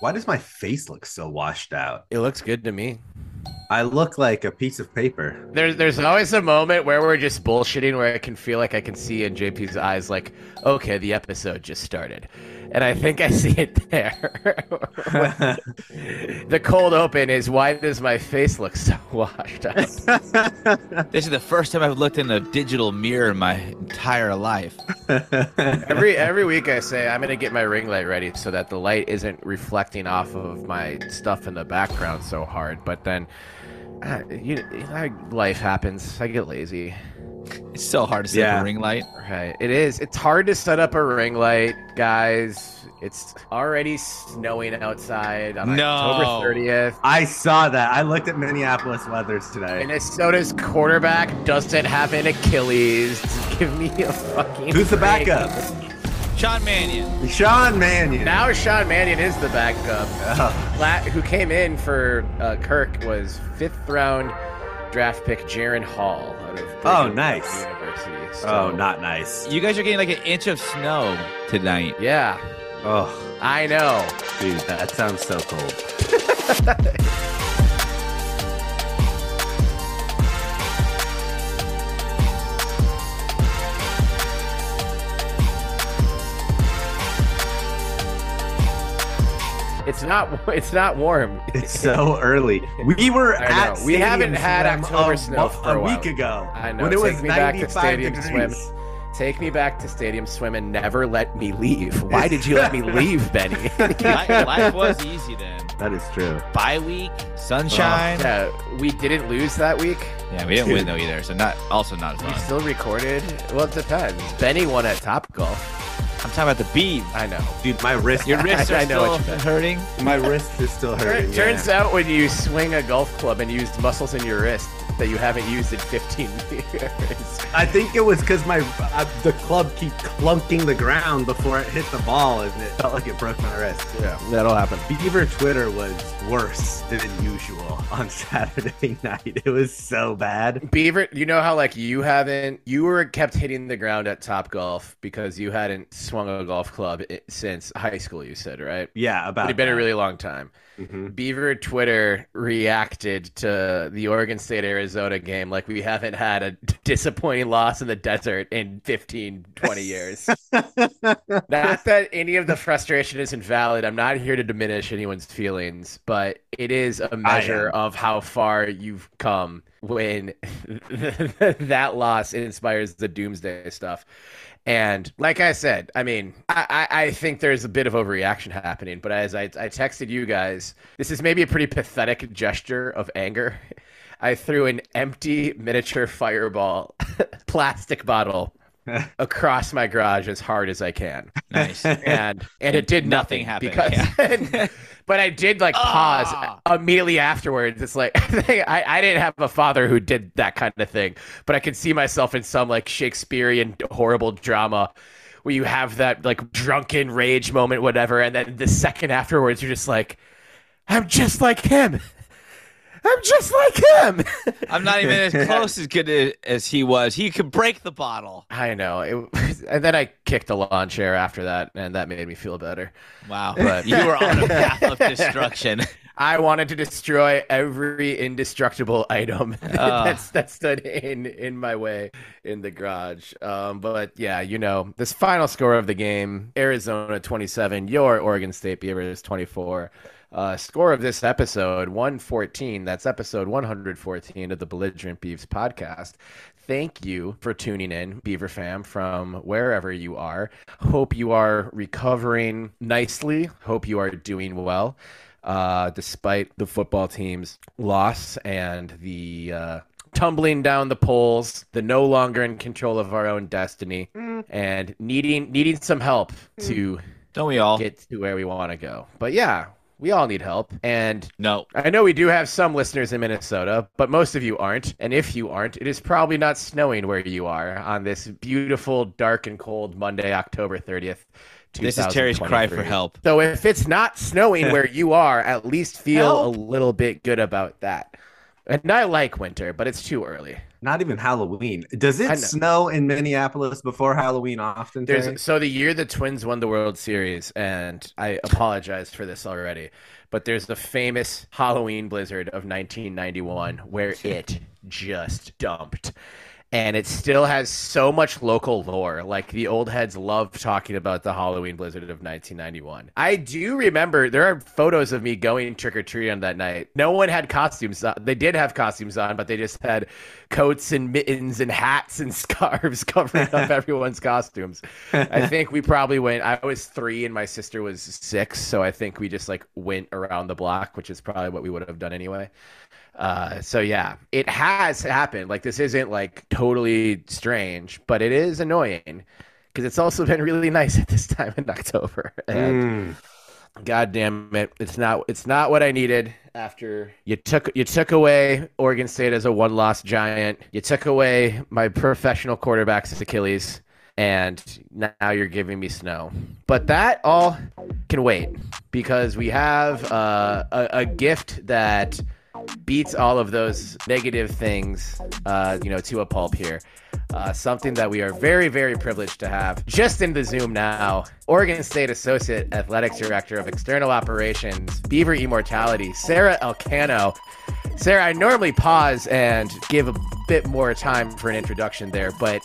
Why does my face look so washed out? It looks good to me. I look like a piece of paper. There's there's always a moment where we're just bullshitting where I can feel like I can see in JP's eyes like, okay, the episode just started. And I think I see it there. the cold open is why does my face look so washed out? This is the first time I've looked in a digital mirror in my entire life. every every week I say I'm gonna get my ring light ready so that the light isn't reflecting off of my stuff in the background so hard. But then, uh, you, you know, life happens. I get lazy. It's so hard to set Yeah. up a ring light. Right. It is. It's hard to set up a ring light, guys. It's already snowing outside on No. October 30th. I saw that. I looked at Minneapolis weathers today. Minnesota's quarterback doesn't have an Achilles. Give me a fucking. Who's the break. backup? Sean Mannion. Sean Mannion. Now Sean Mannion is the backup. Oh, who came in for uh, Kirk was fifth round draft pick Jaren Hall out of oh, Brigham Oh, nice. University. Oh, so, oh, not nice. You guys are getting like an inch of snow tonight. Yeah, Oh, I know. dude, that sounds so cold. It's not. It's not warm. It's so early. We were I at know. We haven't had Swim October a, snow for a a while. week ago. I know. When it was Take me back to Stadium degrees. Swim. Take me back to Stadium Swim and never let me leave. Why did you let me leave, Benny? life, life was easy then. That is true. Bye week, sunshine. yeah, we didn't lose that week. yeah, we didn't win though either, so not also not as We fun. still recorded. Well, it depends. Benny won at Top Golf. I'm talking about the bees. I know. Dude, my wrist. Your wrists are I know still hurting. my wrist is still hurting. It turns yeah. out when you swing a golf club and use muscles in your wrist that you haven't used in 15 years. I think it was because my uh, the club keep clunking the ground before it hit the ball, and it felt like it broke my wrist. Yeah, that'll happen. Beaver Twitter was worse than usual on Saturday night. It was so bad. Beaver, you know how like you haven't you were kept hitting the ground at Top Golf because you hadn't swung a golf club since high school. You said right? Yeah, about It'd been a really long time. Mhm. Beaver Twitter reacted to the Oregon State Arizona game like we haven't had a disappointing loss in the desert in 15, 20 years. not that any of the frustration is invalid. I'm not here to diminish anyone's feelings, but it is a measure of how far you've come when that loss inspires the doomsday stuff. And like I said, I mean, I, I I think there's a bit of overreaction happening, but as I, I texted you guys, this is maybe a pretty pathetic gesture of anger. I threw an empty miniature fireball plastic bottle across my garage as hard as I can. Nice. And and it did Nothing nothing, happened, because but I did like pause Ah. immediately afterwards. It's like I, I didn't have a father who did that kind of thing, but I could see myself in some like Shakespearean horrible drama where you have that like drunken rage moment, whatever, and then the second afterwards you're just like, I'm just like him. I'm just like him. I'm not even as close as good as he was. He could break the bottle. I know. It, and then I kicked a lawn chair after that, and that made me feel better. Wow. But- you were on a path of destruction. I wanted to destroy every indestructible item that's that stood in in my way in the garage. Um, but yeah, you know, this final score of the game: Arizona twenty-seven, your Oregon State Beavers twenty-four. Uh, score of this episode 114. That's episode 114 of the Belligerent Beavs podcast. Thank you for tuning in, Beaver fam, from wherever you are. Hope you are recovering nicely. Hope you are doing well uh, despite the football team's loss and the uh, tumbling down the polls, the no longer in control of our own destiny, and needing needing some help to Don't we all? get to where we want to go. But yeah, we all need help, and no. I know we do have some listeners in Minnesota, but most of you aren't. And if you aren't, it is probably not snowing where you are on this beautiful, dark, and cold Monday, October 30th. This is Terry's cry for help. So if it's not snowing where you are, at least feel Help. a little bit good about that. And I like winter, but it's too early. Not even Halloween. Does it snow in Minneapolis before Halloween often? Terry? There's so the year the Twins won the World Series, and I apologize for this already, but there's the famous Halloween blizzard of 1991 where it just dumped. And it still has so much local lore. Like the old heads love talking about the Halloween blizzard of 1991. I do remember there are photos of me going trick or treating on that night. No one had costumes on. They did have costumes on, but they just had coats and mittens and hats and scarves covering up everyone's costumes. I think we probably went. I was three and my sister was six, so I think we just like went around the block, which is probably what we would have done anyway. Uh, so yeah, it has happened. Like this isn't like totally strange, but it is annoying because it's also been really nice at this time in October. And Mm. God damn it, it's not it's not what I needed after you took you took away Oregon State as a one loss giant. You took away my professional quarterback's Achilles. And now you're giving me snow. But that all can wait because we have uh, a, a gift that beats all of those negative things, uh, you know, to a pulp here. Uh, something that we are very, very privileged to have just in the Zoom now. Oregon State Associate Athletics Director of External Operations, Beaver Immortality, Sara Elcano. Sara, I normally pause and give a bit more time for an introduction there, but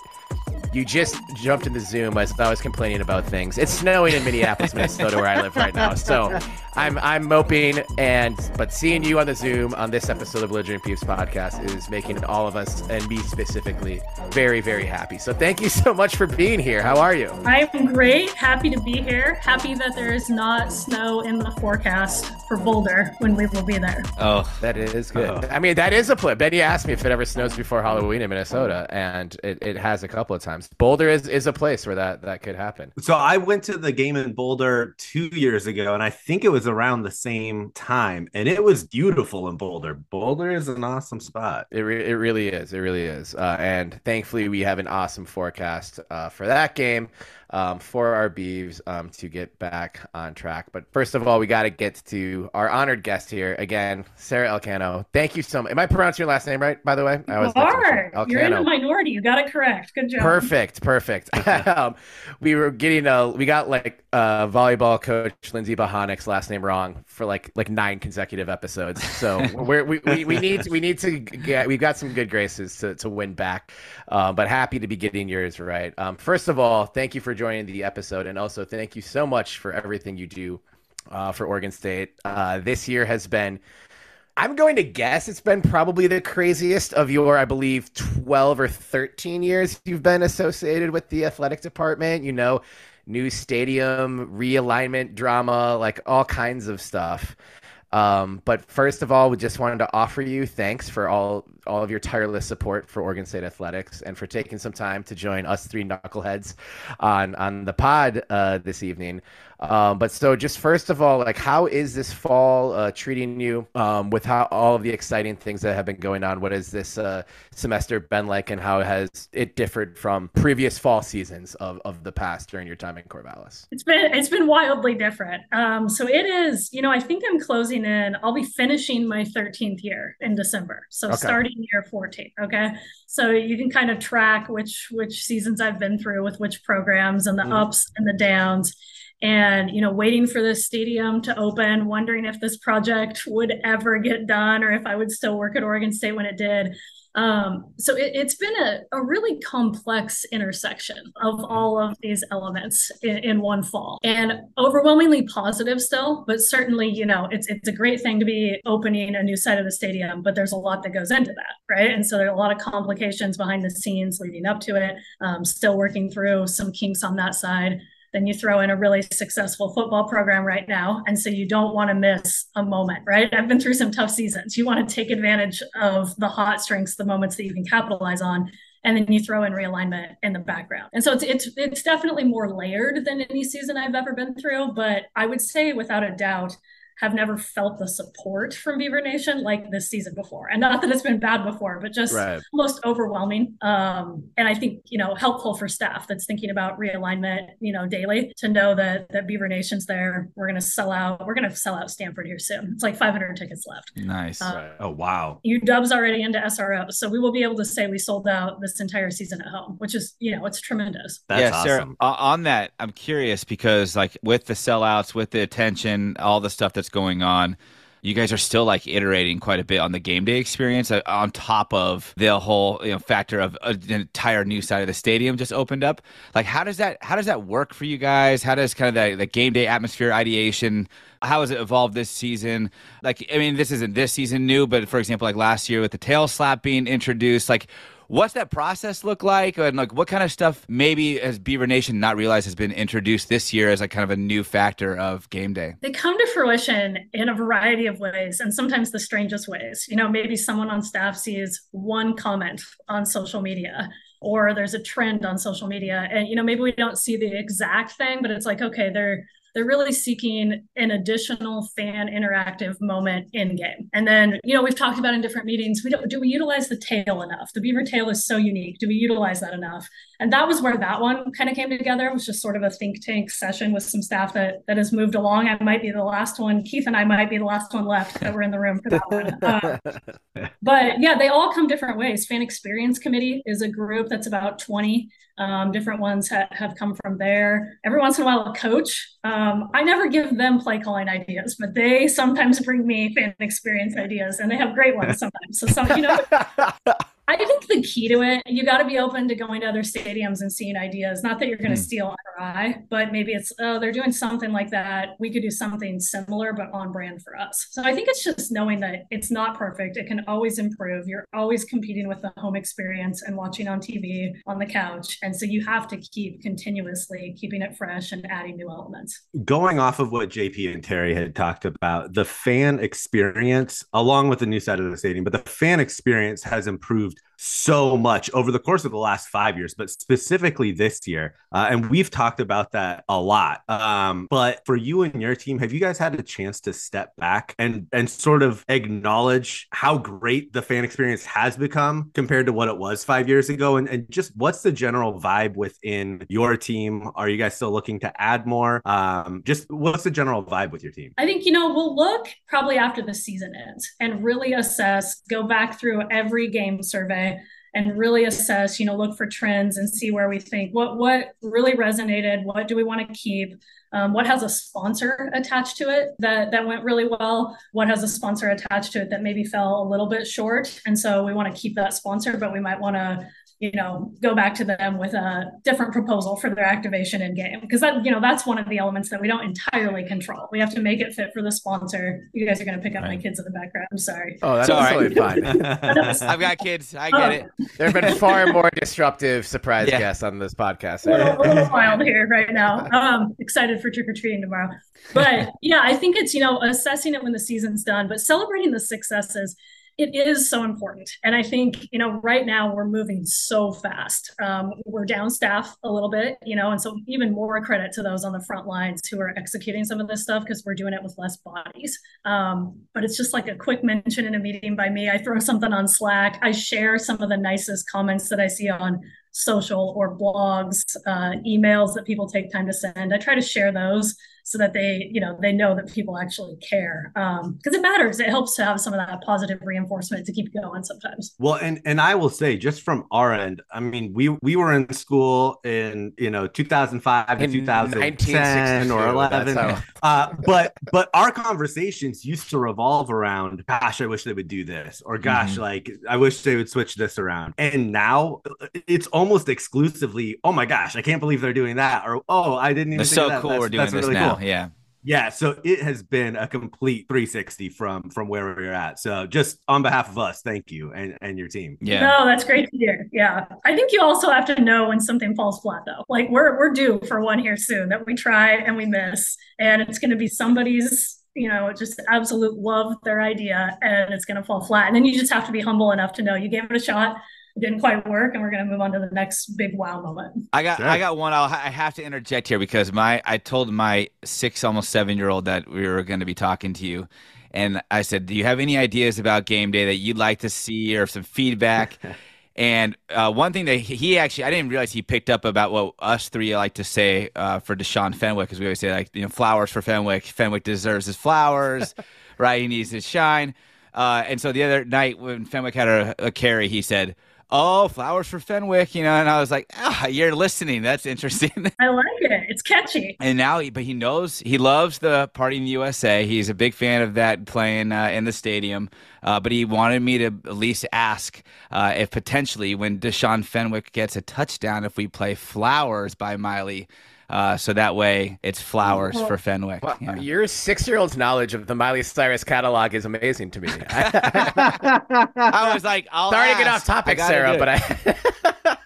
you just jumped in the Zoom as I was complaining about things. It's snowing in Minneapolis, Minnesota, where I live right now. So I'm I'm moping, and but seeing you on the Zoom on this episode of Belligerent Beavs podcast is making all of us and me specifically very very happy. So thank you so much for being here. How are you? I'm great. Happy to be here. Happy that there is not snow in the forecast for Boulder when we will be there. Oh, That is good. Uh-huh. I mean, that is a flip. Benny asked me if it ever snows before Halloween in Minnesota, and it, it has a couple of times. Boulder is, is a place where that, that could happen. So I went to the game in Boulder two years ago, and I think it was around the same time, and it was beautiful in Boulder. Boulder is an awesome spot. It, re- it really is. It really is. Uh, and thankfully, we have an awesome forecast uh, for that game um, for our Beavs um, to get back on track. But first of all, we got to get to our honored guest here again, Sara Elcano. Thank you so much. Am I pronouncing your last name right, by the way? I You always like are. sure. You're in the minority. You got it correct. Good job. Perfect, perfect. um, we were getting a, we got like uh, volleyball coach Lindsay Bahanik's last name wrong for like like nine consecutive episodes. So we're, we we we need we need to get we've got some good graces to to win back, uh, but happy to be getting yours right. Um, first of all, thank you for joining the episode, and also thank you so much for everything you do uh, for Oregon State. Uh, this year has been. I'm going to guess it's been probably the craziest of your, I believe, 12 or 13 years you've been associated with the athletic department. You know, new stadium, realignment drama, like all kinds of stuff. Um, but first of all, we just wanted to offer you thanks for all all of your tireless support for Oregon State athletics and for taking some time to join us three knuckleheads on on the pod uh, this evening. Um, but so, just first of all, like, how is this fall uh, treating you um, with how all of the exciting things that have been going on? What has this uh, semester been like, and how has it differed from previous fall seasons of, of the past during your time in Corvallis? It's been it's been wildly different. Um, so it is, you know, I think I'm closing in. I'll be finishing my 13th year in December. So Okay. starting year 14. Okay. So you can kind of track which which seasons I've been through with which programs and the Mhm. ups and the downs. And you know, waiting for this stadium to open, wondering if this project would ever get done or if I would still work at Oregon State when it did. Um, so it, it's been a, a really complex intersection of all of these elements in, in one fall and overwhelmingly positive still, but certainly, you know, it's it's a great thing to be opening a new side of the stadium, but there's a lot that goes into that, right? And so there are a lot of complications behind the scenes leading up to it. Um, still working through some kinks on that side. Then you throw in a really successful football program right now. And so you don't want to miss a moment, right? I've been through some tough seasons. You want to take advantage of the hot strengths, the moments that you can capitalize on. And then you throw in realignment in the background. And so it's it's it's definitely more layered than any season I've ever been through. But I would say without a doubt, have never felt the support from Beaver Nation like this season before. And not that it's been bad before, but just right. almost overwhelming. Um, and I think, you know, helpful for staff that's thinking about realignment, you know, daily to know that that Beaver Nation's there. We're gonna sell out, we're gonna sell out Stanford here soon. It's like 500 tickets left. Nice. Uh, oh wow. You dubs already into SRO. So we will be able to say we sold out this entire season at home, which is, you know, it's tremendous. That's yeah, awesome. Sara, on that, I'm curious because like with the sellouts, with the attention, all the stuff that's going on. You guys are still like iterating quite a bit on the game day experience uh, on top of the whole you know factor of uh, an entire new side of the stadium just opened up. Like how does that how does that work for you guys? How does kind of the, the game day atmosphere ideation how has it evolved this season? Like i mean this isn't this season new but for example like last year with the tail slap being introduced like What's that process look like? And like what kind of stuff maybe has Beaver Nation not realized has been introduced this year as like kind of a new factor of game day? They come to fruition in a variety of ways and sometimes the strangest ways. You know, maybe someone on staff sees one comment on social media or there's a trend on social media and you know maybe we don't see the exact thing but it's like okay they're they're really seeking an additional fan interactive moment in game. And then, you know, we've talked about in different meetings, we don't do we utilize the tail enough? The beaver tail is so unique. Do we utilize that enough? And that was where that one kind of came together. It was just sort of a think tank session with some staff that that has moved along. I might be the last one. Keith and I might be the last one left that were in the room for that one. Uh, but yeah, they all come different ways. Fan Experience Committee is a group that's about 20 um, different ones ha- have come from there. Every once in a while, a coach. Um, I never give them play calling ideas, but they sometimes bring me fan experience ideas, and they have great ones sometimes. So, some, you know, I think the key to it, you got to be open to going to other stadiums and seeing ideas. Not that you're going to mm. steal RI, but maybe it's, oh, they're doing something like that. We could do something similar, but on brand for us. So I think it's just knowing that it's not perfect. It can always improve. You're always competing with the home experience and watching on TV on the couch. And so you have to keep continuously keeping it fresh and adding new elements. Going off of what JP and Terry had talked about, the fan experience, along with the new side of the stadium, but the fan experience has improved improved so much over the course of the last five years, but specifically this year. Uh, and we've talked about that a lot. Um, but for you and your team, have you guys had a chance to step back and and sort of acknowledge how great the fan experience has become compared to what it was five years ago? And, and just what's the general vibe within your team? Are you guys still looking to add more? Um, just what's the general vibe with your team? I think, you know, we'll look probably after the season ends and really assess, go back through every game survey and really assess you know look for trends and see where we think what what really resonated what do we want to keep? Um, what has a sponsor attached to it that that went really well? What has a sponsor attached to it that maybe fell a little bit short? And so we want to keep that sponsor but we might want to you know go back to them with a different proposal for their activation in game. Because that you know that's one of the elements that we don't entirely control. We have to make it fit for the sponsor. You guys are going to pick up right. my kids in the background. I'm sorry. Oh that's totally fine. I've got kids. I get oh. it. There have been far more disruptive surprise yeah. guests on this podcast. A little, a little wild here right now. Um excited for trick-or-treating tomorrow. But yeah i think it's you know assessing it when the season's done but celebrating the successes it is so important. And I think, you know, right now we're moving so fast. Um, we're down staff a little bit, you know, and so even more credit to those on the front lines who are executing some of this stuff because we're doing it with less bodies. Um, but it's just like a quick mention in a meeting by me. I throw something on Slack. I share some of the nicest comments that I see on social or blogs, uh, emails that people take time to send. I try to share those so that they you know they know that people actually care. Because um, it matters. It helps to have some of that positive reinforcement to keep going sometimes. Well and and i will say just from our end i mean we we were in school in you know 2005 to 2010 or 11 uh, but but our conversations used to revolve around gosh i wish they would do this or gosh mm-hmm. like i wish they would switch this around. And now it's almost exclusively oh my gosh i can't believe they're doing that or oh i didn't even it's so cool that's, we're doing that's this really now. cool. Yeah. Yeah, so it has been a complete 360 from from where we're at. So just on behalf of us, thank you and and your team. Yeah. No, that's great to hear. Yeah. I think you also have to know when something falls flat though. Like we're we're due for one here soon that we try and we miss and it's going to be somebody's you know, just absolute love their idea and it's going to fall flat. And then you just have to be humble enough to know you gave it a shot it didn't quite work, and we're going to move on to the next big wow moment. I got Sure. I got one. I'll, I have to interject here because my I told my six almost seven year old that we were going to be talking to you, and I said, "Do you have any ideas about game day that you'd like to see or some feedback?" and uh, one thing that he- he actually I didn't realize he picked up about what us three like to say uh, for Deshaun Fenwick because we always say like you know flowers for Fenwick. Fenwick deserves his flowers, right? He needs to shine. Uh, and so the other night when Fenwick had a, a carry, he said. Oh, flowers for Fenwick, you know, and I was like, ah, you're listening. That's interesting. I like it. It's catchy. and now, he, but he knows he loves the Party in the USA. He's a big fan of that playing uh, in the stadium. Uh, but he wanted me to at least ask uh, if potentially when Deshaun Fenwick gets a touchdown, if we play Flowers by Miley. Uh, so that way it's flowers for Fenwick. Well, Yeah. Your six-year-old's knowledge of the Miley Cyrus catalog is amazing to me. I was like, I'll Sorry to get off topic, Sara, but. I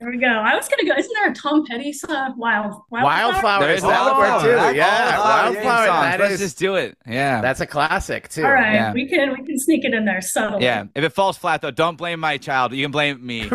There we go. I was gonna go. Isn't there a Tom Petty song? Wild Wildflower There is is that Wildflower. one too. That's Yeah, all Wildflower. That Let's is just do it. Yeah. that's a classic too. All right, Yeah. we can we can sneak it in there subtly. yeah. If it falls flat though, don't blame my child. You can blame me.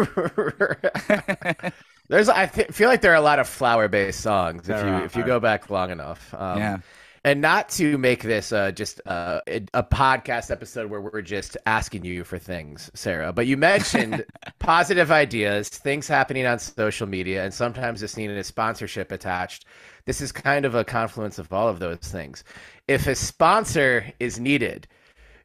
There's, I th- feel like there are a lot of flower-based songs if There you are. if you go back long enough. Um, Yeah. And not to make this uh, just uh, a, podcast episode where we're just asking you for things, Sara, but you mentioned positive ideas, things happening on social media, and sometimes just needed a sponsorship attached. This is kind of a confluence of all of those things. If a sponsor is needed,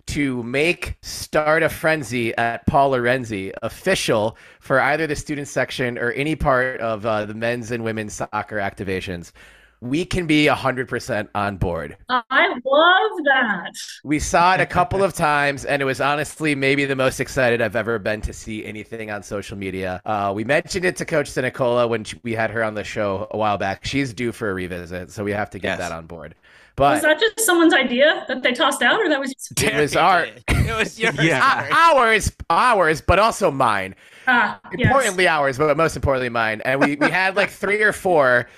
to make Start a Frenzy at Paul Lorenzi official for either the student section or any part of uh, the men's and women's soccer activations, we can be 100% on board. I love that. We saw it a couple of times, and it was honestly maybe the most excited I've ever been to see anything on social media. Uh, we mentioned it to Coach Sinicola when she- we had her on the show a while back. She's due for a revisit, so we have to get Yes. that on board. Was that just someone's idea that they tossed out, or that was just- it was our It was yours. Yeah. ours, ours, but also mine. ah, yes. importantly ours, but most importantly mine. And we, we had like three or four.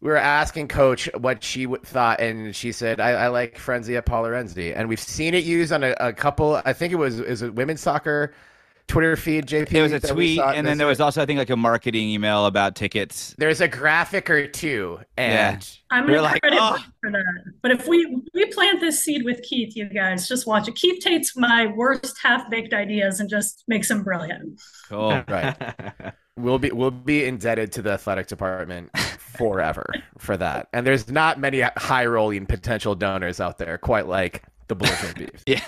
We were asking Coach what she w- thought, and she said, "I, I like Frenzy at Paul Lorenzi." And we've seen it used on a, a couple. I think it was is it women's soccer Twitter feed. JP, It was a tweet, and then this- there was also, I think, like a marketing email about tickets. there's a graphic or two, and I'm We're gonna like, credit "Oh." For that. But if we we plant this seed with Keith, you guys just watch it. Keith takes my worst half baked ideas and just makes them brilliant. Cool. right, we'll be we'll be indebted to the athletic department forever for that. And there's not many high rolling potential donors out there quite like the Belligerent Beef. Yeah.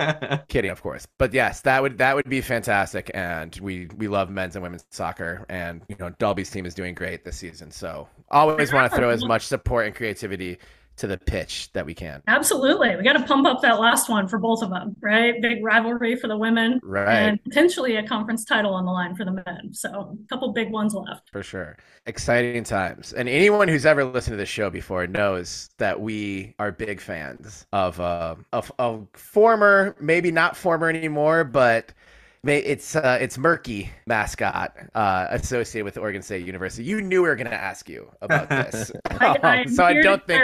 Kidding, of course. But yes, that would that would be fantastic. And we we love men's and women's soccer, and you know Dalby's team is doing great this season. So always want to throw as much support and creativity to the pitch that we can. Absolutely. We got to pump up that last one for both of them, right? Big rivalry for the women Right. and potentially a conference title on the line for the men. So a couple big ones left. For sure. Exciting times. And anyone who's ever listened to this show before knows that we are big fans of uh of, of former, maybe not former anymore, but it's uh, it's murky mascot uh, associated with Oregon State University. You knew we were going to ask you about this, I, I'm so I don't think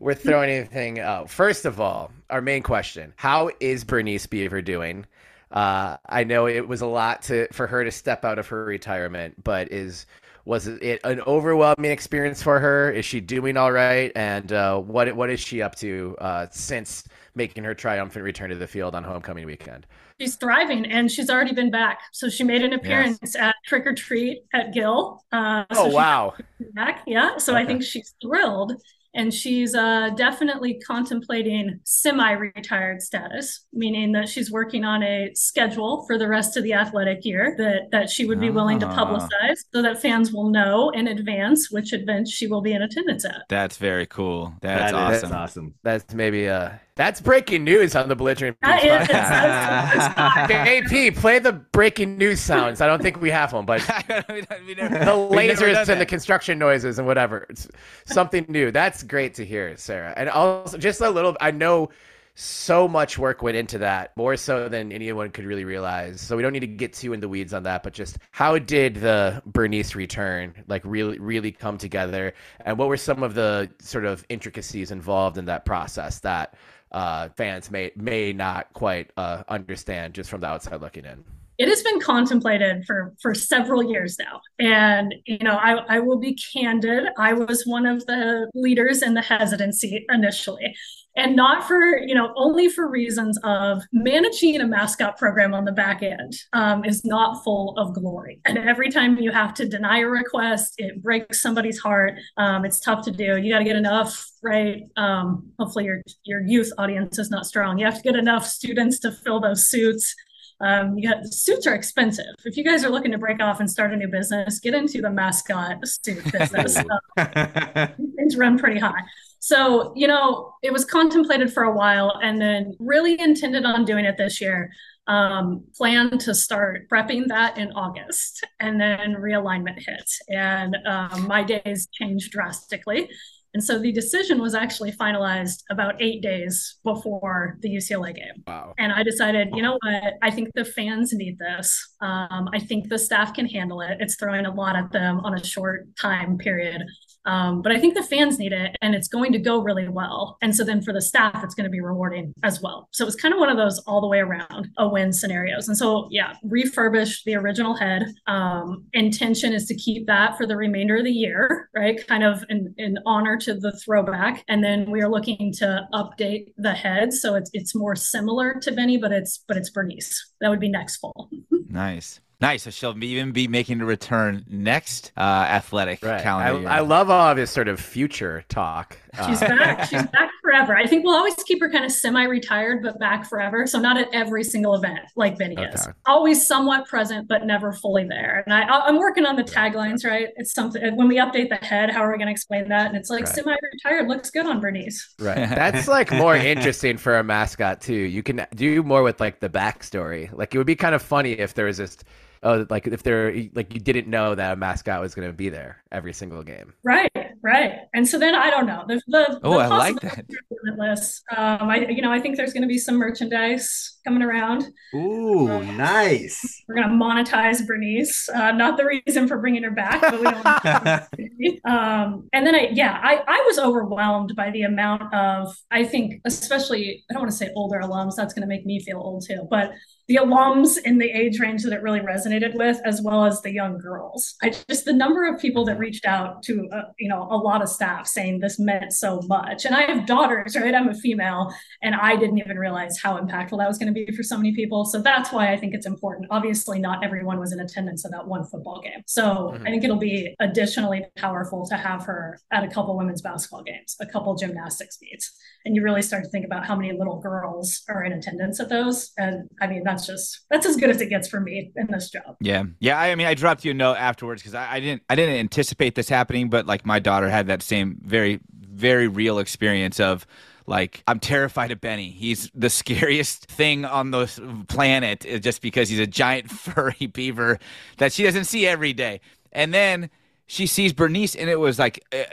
we're throwing anything out. First of all, our main question: How is Bernice Beaver doing? Uh, I know it was a lot to for her to step out of her retirement, but is was it an overwhelming experience for her? Is she doing all right? And uh, what what is she up to uh, since making her triumphant return to the field on homecoming weekend? She's thriving and she's already been back. So she made an appearance at Trick or Treat at Gill. Uh, so Oh wow! back. Yeah. So I think she's thrilled. And she's uh, definitely contemplating semi retired status, meaning that she's working on a schedule for the rest of the athletic year that, that she would be willing to Ah. publicize so that fans will know in advance which events she will be in attendance at. That's very cool. That's That is awesome. awesome. That's maybe uh that's breaking news on the belligerent That Beast is- podcast. that's- AP, play the breaking news sounds. I don't think we have them, but We never- the lasers done and the construction noises and whatever. It's something new. That's great to hear, Sara. And also, just a little. I know so much work went into that, more so than anyone could really realize. So we don't need to get too in the weeds on that. But just how did the Bernice return like really, really come together, and what were some of the sort of intricacies involved in that process that uh, fans may may not quite uh, understand just from the outside looking in it has been contemplated for for several years now. And you know I, I will be candid i was one of the leaders in the hesitancy initially. And not for you know only for reasons of managing a mascot program on the back end um, is not full of glory. And every time you have to deny a request it breaks somebody's heart. Um, it's tough to do. You got to get enough right? Um, hopefully your your youth audience is not strong. You have to get enough students to fill those suits um, you got suits are expensive. If you guys are looking to break off and start a new business, get into the mascot suit business. things run pretty high. So, you know, it was contemplated for a while and then really intended on doing it this year. Um, plan to start prepping that in August and then realignment hit. And um, my days changed drastically. And so the decision was actually finalized about eight days before the UCLA game. Wow. And I decided, you know what? I think the fans need this. Um, I think the staff can handle it. It's throwing a lot at them on a short time period. Um, but I think the fans need it and it's going to go really well. And so then for the staff, it's going to be rewarding as well. So it's kind of one of those all the way around a win scenarios. And so, yeah, refurbished the original head. Um, intention is to keep that for the remainder of the year, right? Kind of in, in honor to the throwback. And then we are looking to update the head. So it's, it's more similar to Benny, but it's, but it's Bernice. That would be next fall. nice. Nice. So she'll even be making a return next uh, athletic right. calendar. I, I, love all of this sort of future talk. She's uh, back. She's back forever. I think we'll always keep her kind of semi-retired, but back forever. So not at every single event like Benny okay. is. Always somewhat present, but never fully there. And I, am working on the taglines. Right. It's something when we update the head. How are we going to explain that? And it's like right. semi-retired looks good on Bernice. Right. That's like more interesting for a mascot too. You can do more with like the backstory. Like it would be kind of funny if there was this oh, like if they're like you didn't know that a mascot was going to be there every single game. Right, right. And so then I don't know the the, oh, the I like that. Limitless. Um, I you know I think there's going to be some merchandise coming around. Ooh, um, nice. We're going to monetize Bernice. Uh, not the reason for bringing her back, but we don't. um, and then I yeah I I was overwhelmed by the amount of I think especially I don't want to say older alums. That's going to make me feel old too, but the alums in the age range that it really resonated with, as well as the young girls. I just the number of people that reached out to uh, you know a lot of staff saying this meant so much. And I have daughters, right? I'm a female, and I didn't even realize how impactful that was going to be for so many people. So that's why I think it's important. Obviously, not everyone was in attendance at that one football game, so mm-hmm. I think it'll be additionally powerful to have her at a couple women's basketball games, a couple gymnastics meets, and you really start to think about how many little girls are in attendance at those. And I mean that's that's just that's as good as it gets for me in this job. Yeah, yeah. I mean, I dropped you a note afterwards because I, I didn't I didn't anticipate this happening, but like my daughter had that same very very real experience of like I'm terrified of Benny. He's the scariest thing on the planet uh, just because he's a giant furry beaver that she doesn't see every day. And then she sees Bernice, and it was like a,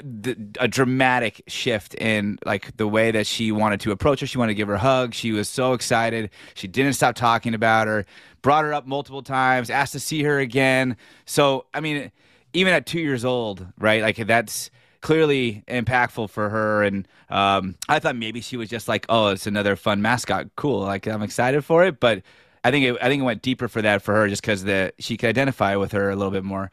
a, dramatic shift in like the way that she wanted to approach her. She wanted to give her a hug. She was so excited. She didn't stop talking about her. Brought her up multiple times. Asked to see her again. So I mean, even at two years old, right? Like that's clearly impactful for her. And um, I thought maybe she was just like, oh, it's another fun mascot. Cool. Like I'm excited for it, but. I think it, I think it went deeper for that for her just because the she could identify with her a little bit more.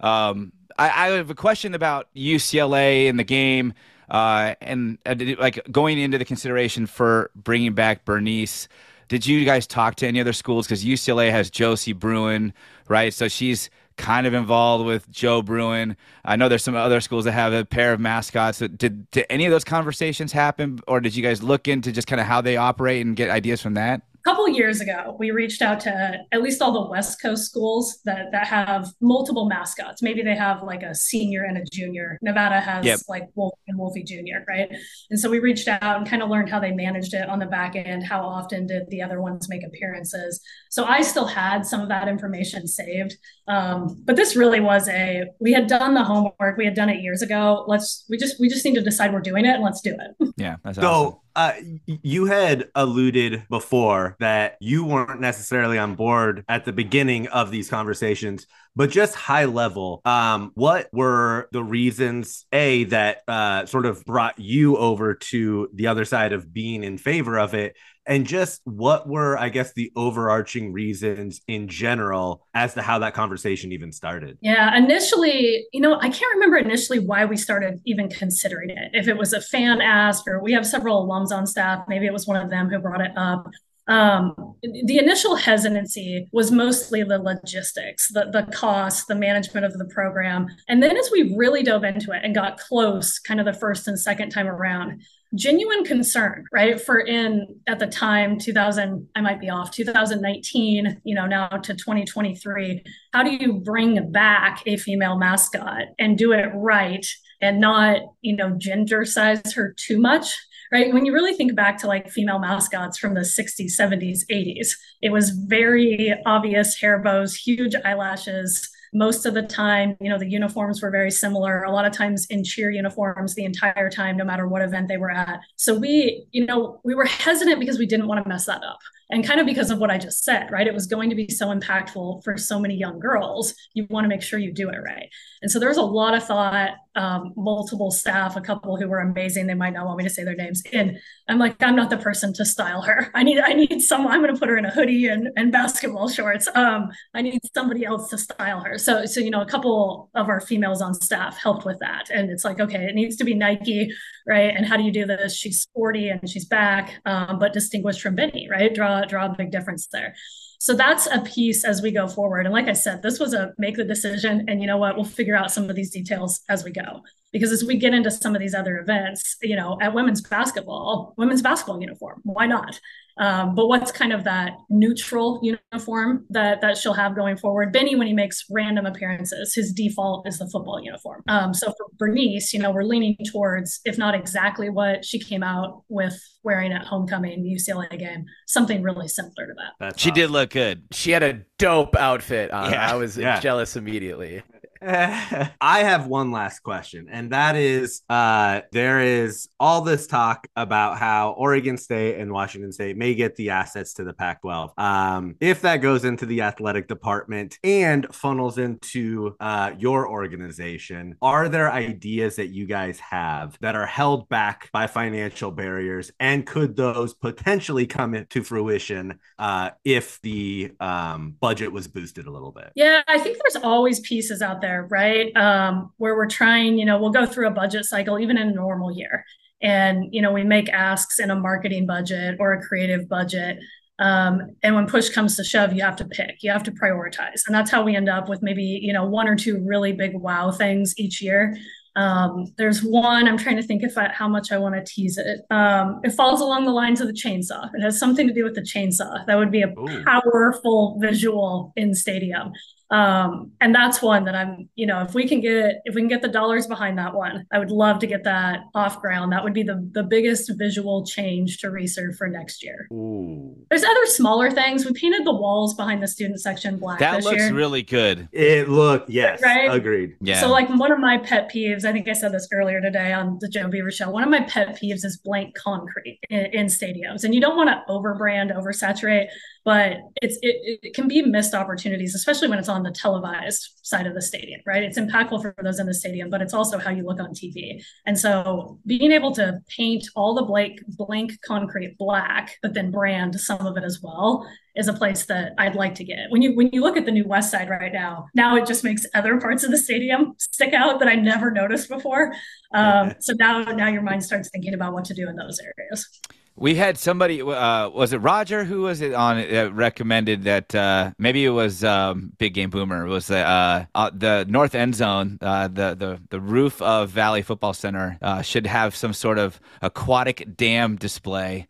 Um, I, I have a question about UCLA and the game, uh, and uh, like going into the consideration for bringing back Bernice. Did you guys talk to any other schools? Because UCLA has Josie Bruin, right? So she's kind of involved with Joe Bruin. I know there's some other schools that have a pair of mascots. Did did any of those conversations happen, or did you guys look into just kind of how they operate and get ideas from that? Couple years ago, we reached out to at least all the West Coast schools that that have multiple mascots. Maybe they have like a senior and a junior. Nevada has yep. like Wolf and Wolfie Junior, right? And so we reached out and kind of learned how they managed it on the back end. How often did the other ones make appearances? So I still had some of that information saved. Um, but this really was a we had done the homework. We had done it years ago. Let's we just we just need to decide we're doing it and let's do it. Yeah, that's so. Awesome uh, you had alluded before that you weren't necessarily on board at the beginning of these conversations, but just high level, um, what were the reasons a that uh, sort of brought you over to the other side of being in favor of it? and just what were i guess the overarching reasons in general as to how that conversation even started? Yeah initially you know i can't remember initially why we started even considering it. If it was a fan ask or we have several alums on staff maybe it was one of them who brought it up um, the initial hesitancy was mostly the logistics, the, the cost, the management of the program. And then as we really dove into it and got close, kind of the first and second time around, genuine concern, right? For in at the time, 2000, I might be off, 2019, you know, now to 2023, how do you bring back a female mascot and do it right and not, you know, gender size her too much? Right? When you really think back to like female mascots from the 60s, 70s, 80s, it was very obvious hair bows, huge eyelashes. Most of the time, you know, the uniforms were very similar. A lot of times in cheer uniforms the entire time, no matter what event they were at. So we, you know, we were hesitant because we didn't want to mess that up and kind of because of what I just said, right? It was going to be so impactful for so many young girls. You want to make sure you do it right. And so there was a lot of thought, um, multiple staff, a couple who were amazing. They might not want me to say their names. And I'm like, I'm not the person to style her. I need, I need someone. I'm going to put her in a hoodie and, and basketball shorts. Um, I need somebody else to style her. So, so you know, a couple of our females on staff helped with that. And it's like, okay, it needs to be Nike, right? And how do you do this? She's sporty and she's back, um, but distinguished from Benny, right? Draw, draw a big difference there. So that's a piece as we go forward. And like I said, this was a make the decision. And you know what? We'll figure out some of these details as we go. Because as we get into some of these other events, you know, at women's basketball, women's basketball uniform, why not? Um, but what's kind of that neutral uniform that that she'll have going forward? Benny, when he makes random appearances, his default is the football uniform. Um, so for Bernice, you know, we're leaning towards, if not exactly what she came out with wearing at homecoming UCLA game, something really similar to that. That's she awesome. did look good. She had a dope outfit. On. Yeah, I was yeah. jealous immediately. I have one last question, and that is uh, there is all this talk about how Oregon State and Washington State may get the assets to the Pac 12. Um, if that goes into the athletic department and funnels into uh, your organization, are there ideas that you guys have that are held back by financial barriers? And could those potentially come into fruition uh, if the um, budget was boosted a little bit? Yeah, I think there's always pieces out there there, right? Um, where we're trying, you know, we'll go through a budget cycle even in a normal year. And, you know, we make asks in a marketing budget or a creative budget. Um, and when push comes to shove, you have to pick, you have to prioritize. And that's how we end up with maybe, you know, one or two really big wow things each year. Um, there's one, I'm trying to think if I, how much I want to tease it. Um, it falls along the lines of the chainsaw. It has something to do with the chainsaw. That would be a Ooh. powerful visual in stadium um, and that's one that i'm you know if we can get if we can get the dollars behind that one i would love to get that off ground. That would be the the biggest visual change to reserve for next year. Ooh. there's other smaller things. We painted the walls behind the student section black that looks year. really good. It looked yes right? agreed. Yeah. So like one of my pet peeves i think i said this earlier today on the joe beaver show one of my pet peeves is blank concrete in, in stadiums. And you don't want to overbrand oversaturate but it's it, it can be missed opportunities, especially when it's on the televised side of the stadium, right? It's impactful for those in the stadium, but it's also how you look on TV. And so being able to paint all the blank blank concrete black, but then brand some of it as well is a place that I'd like to get. When you when you look at the new West Side right now, now it just makes other parts of the stadium stick out that I never noticed before. Um, so now now your mind starts thinking about what to do in those areas. We had somebody. Uh, was it Roger? Who was it on? Uh, recommended that uh, maybe it was um, Big Game Boomer. It was uh, uh, the north end zone. Uh, the the the roof of Valley Football Center should have some sort of aquatic dam display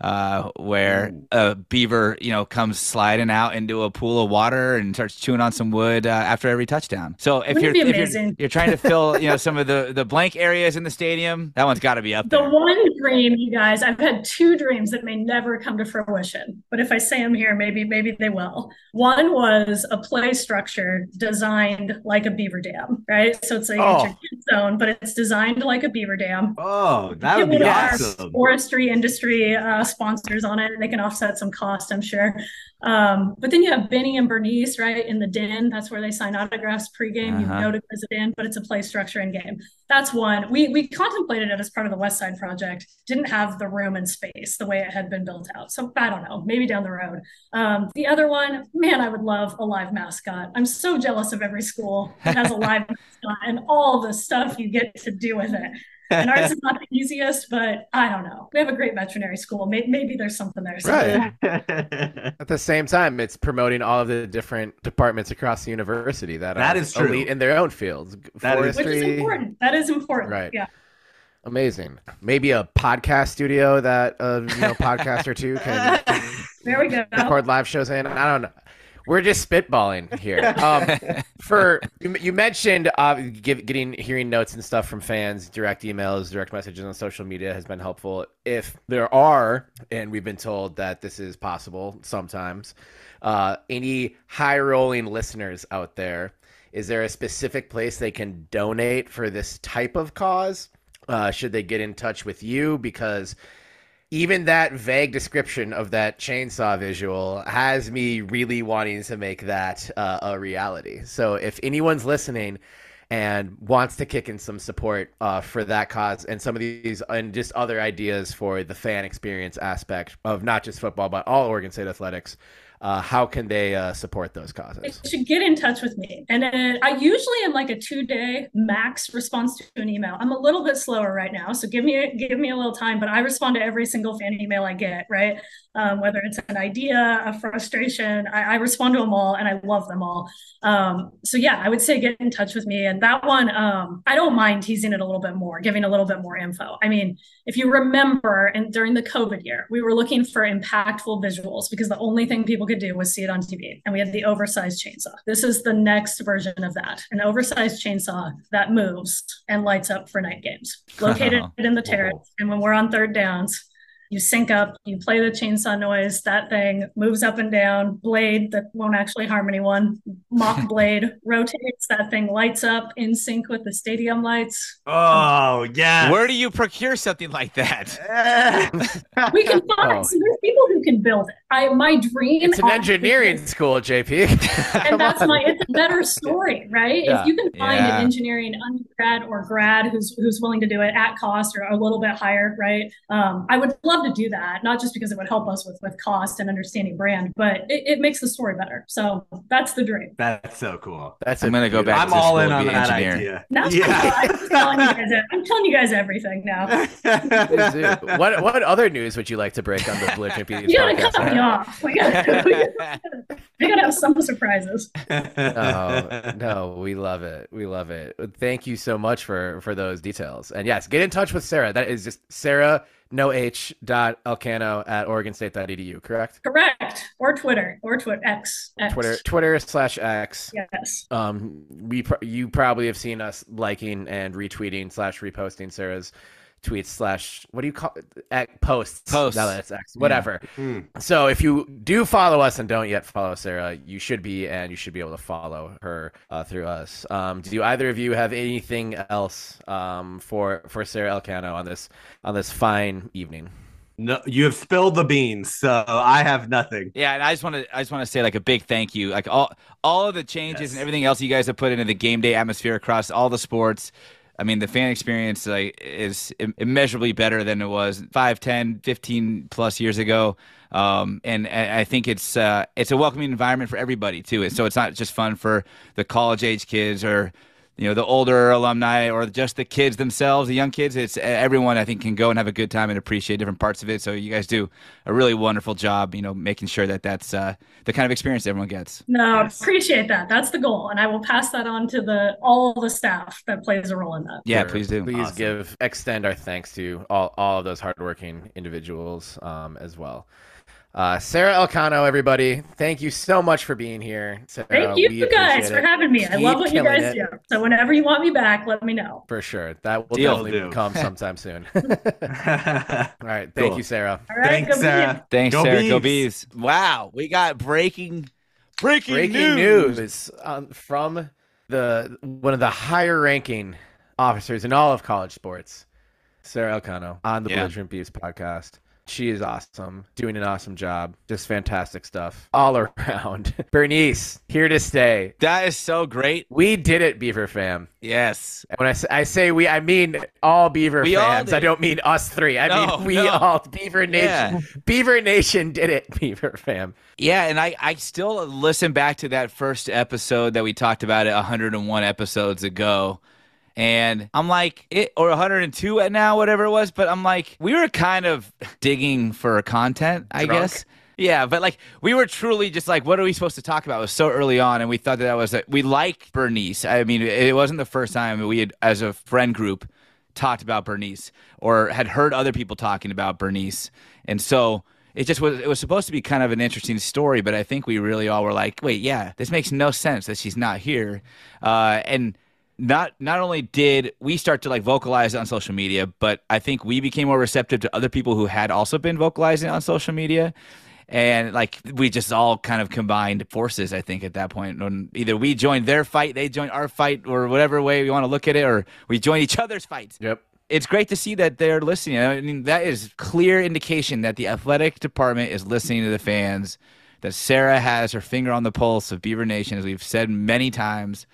where a beaver, you know, comes sliding out into a pool of water and starts chewing on some wood after every touchdown. So if you're if you're, you're, trying to fill, you know, some of the the blank areas in the stadium, that one's got to be up the there. The one dream, you guys, I've had two dreams dreams that may never come to fruition. But if I say them here, maybe maybe they will. One was a play structure designed like a beaver dam, right? So it's a oh. zone, but it's designed like a beaver dam. Oh, that would be awesome. Forestry industry uh, sponsors on it, and they can offset some cost, I'm sure. Um, but then you have Benny and Bernice, right, in the den. That's where they sign autographs pregame. Uh-huh. You go to visit in, but it's a play structure in game. That's one. We we contemplated it as part of the West Side project. Didn't have the room and space the way it had been built out. So I don't know, maybe down the road. Um, the other one, man, I would love a live mascot. I'm so jealous of every school that has a live mascot and all the stuff you get to do with it and ours is not the easiest, but I don't know. We have a great veterinary school. Maybe, maybe there's something there. Right. At the same time, it's promoting all of the different departments across the university that, that is true. elite in their own fields. That Forestry. is, which is important. That is important. Right. Yeah. Amazing. Maybe a podcast studio that a you know podcast or two can. There we go. Record live shows in. I don't know. We're just spitballing here. Um, for you, you mentioned uh, give, getting hearing notes and stuff from fans, direct emails, direct messages on social media has been helpful. If there are, and we've been told that this is possible sometimes, uh, any high rolling listeners out there, is there a specific place they can donate for this type of cause? Uh, should they get in touch with you because even that vague description of that chainsaw visual has me really wanting to make that uh, a reality. So if anyone's listening and wants to kick in some support uh, for that cause and some of these and just other ideas for the fan experience aspect of not just football but all Oregon State athletics, uh, how can they uh, support those causes? They should get in touch with me. And then I usually am like a two day max response to an email. I'm a little bit slower right now, so give me give me a little time. But I respond to every single fan email I get. Right, um, whether it's an idea, a frustration, I, I, respond to them all, and I love them all. Um, so yeah, I would say get in touch with me. And that one, um, I don't mind teasing it a little bit more, giving a little bit more info. I mean, if you remember, and during the COVID year, we were looking for impactful visuals because the only thing people could do was see it on TV. And we had the oversized chainsaw. This is the next version of that an oversized chainsaw that moves and lights up for night games, located in the uh-huh. terrace. And when we're on third downs, you sync up, you play the chainsaw noise, that thing moves up and down, blade that won't actually harm anyone, mock blade rotates, that thing lights up in sync with the stadium lights. Oh, yeah. Where do you procure something like that? we can find, oh. so there's people who can build it. I My dream. It's an engineering school, JP. and that's my, it's a better story, right? Yeah. If you can find yeah. an engineering undergrad or grad who's, who's willing to do it at cost or a little bit higher, right? Um, I would love love to do that, not just because it would help us with with cost and understanding brand, but it, it makes the story better. So that's the dream. That's so cool. That's I'm gonna go back. I'm all in on that idea. That's yeah. I'm telling you guys. I'm telling you guys everything now. what what other news would you like to break on the Blue Champions you gotta cut me off. We gotta, we gotta, we gotta have some surprises. Oh no, we love it. We love it. Thank you so much for for those details. And yes, get in touch with Sara. That is just Sara no h dot elcano at oregonstate.edu correct? Correct. Or twitter. Or twitter x, x. twitter twitter slash x. Yes. Um we you probably have seen us liking and retweeting slash reposting sara's tweets slash what do you call it? posts posts now that's X whatever yeah. Hmm. so if you do follow us and don't yet follow Sara you should be and you should be able to follow her uh, through us um, do either of you have anything else um, for for Sara Elcano on this on this fine evening no, you have spilled the beans, so I have nothing. Yeah, and I just want to I just want to say like a big thank you. Like all all of the changes yes. and everything else you guys have put into the game day atmosphere across all the sports. I mean, the fan experience like, is immeasurably better than it was 5, 10, 15 plus years ago. Um, and I think it's uh, it's a welcoming environment for everybody too. So it's not just fun for the college age kids or you know the older alumni or just the kids themselves the young kids it's everyone i think can go and have a good time and appreciate different parts of it so you guys do a really wonderful job you know making sure that that's uh, the kind of experience everyone gets no yes. appreciate that that's the goal and i will pass that on to the all the staff that plays a role in that yeah sure. please do please awesome. give extend our thanks to all, all of those hardworking individuals um, as well uh, Sara Elcano, everybody, thank you so much for being here. Sara, thank you guys for having me. Keep I love what you guys it. do. So whenever you want me back, let me know. For sure. That will Deal definitely do. come sometime soon. All right. Thank cool. you, Sara. All right. Thanks, Sara. Thanks, go Sara. Bees. Go Bees. Wow. We got breaking breaking, breaking news, news um, from the one of the higher ranking officers in all of college sports, Sara Elcano on the yeah. Belligerent Beavs podcast. She is awesome, doing an awesome job. Just fantastic stuff all around. Bernice, here to stay. That is so great. We did it, Beaver fam. Yes. When I say, I say we, I mean all Beaver We all fans. did I don't mean us three. I No, mean we no. all. Beaver Nation. Beaver Nation did it, Beaver fam. Yeah, and I, I still listen back to that first episode that we talked about it 101 episodes ago. And I'm like, it or 102 at now, whatever it was. But I'm like, we were kind of digging for content, I Drunk. guess. Yeah, but like we were truly just like, what are we supposed to talk about? It was so early on, and we thought that, that was we like Bernice. I mean, it wasn't the first time we had, as a friend group, talked about Bernice or had heard other people talking about Bernice, and so it just was. It was supposed to be kind of an interesting story, but I think we really all were like, wait, yeah, this makes no sense that she's not here, uh, and not not only did we start to like vocalize on social media, but I think we became more receptive to other people who had also been vocalizing on social media. And like we just all kind of combined forces, I think, at that point. When either we joined their fight, they joined our fight, or whatever way we want to look at it, or we joined each other's fights. Yep. It's great to see that they're listening. I mean, that is clear indication that the athletic department is listening to the fans. That Sara has her finger on the pulse of Beaver Nation, as we've said many times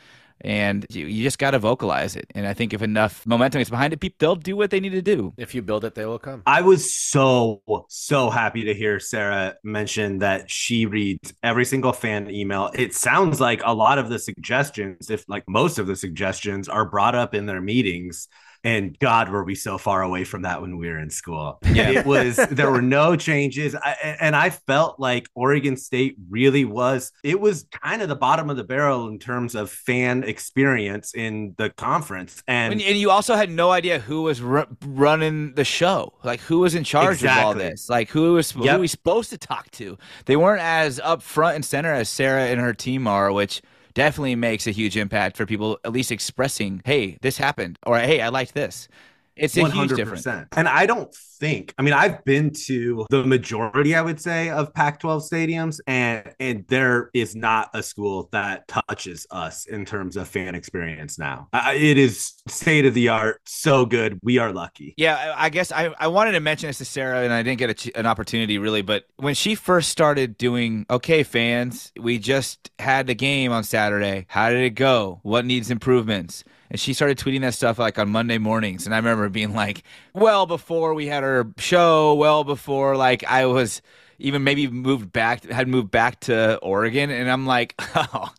and you, you just got to vocalize it. And I think if enough momentum is behind it, people they'll do what they need to do. If you build it, they will come. I was so so happy to hear Sara mention that she reads every single fan email. It sounds like a lot of the suggestions, if like most of the suggestions, are brought up in their meetings. And God, were we so far away from that when we were in school? Yeah. It was there were no changes, I, and I felt like Oregon State really was. It was kind of the bottom of the barrel in terms of fan experience in the conference, and And, you also had no idea who was ru- running the show, like who was in charge of all this, like who was who we supposed to talk to. They weren't as up front and center as Sara and her team are, which definitely makes a huge impact for people at least expressing, "Hey, this happened," or "Hey, I liked this." It's a huge difference. And I don't think, I mean, I've been to the majority, I would say, of Pac 12 stadiums, and, and there is not a school that touches us in terms of fan experience now. I, it is state of the art, so good. We are lucky. Yeah, I I guess I, I wanted to mention this to Sara, and I didn't get a an opportunity really. But when she first started doing, okay, fans, we just had the game on Saturday. How did it go? What needs improvements? And she started tweeting that stuff like on Monday mornings. And I remember being like, well, before we had our show, well, before like I was even maybe moved back, had moved back to Oregon. And I'm like, oh,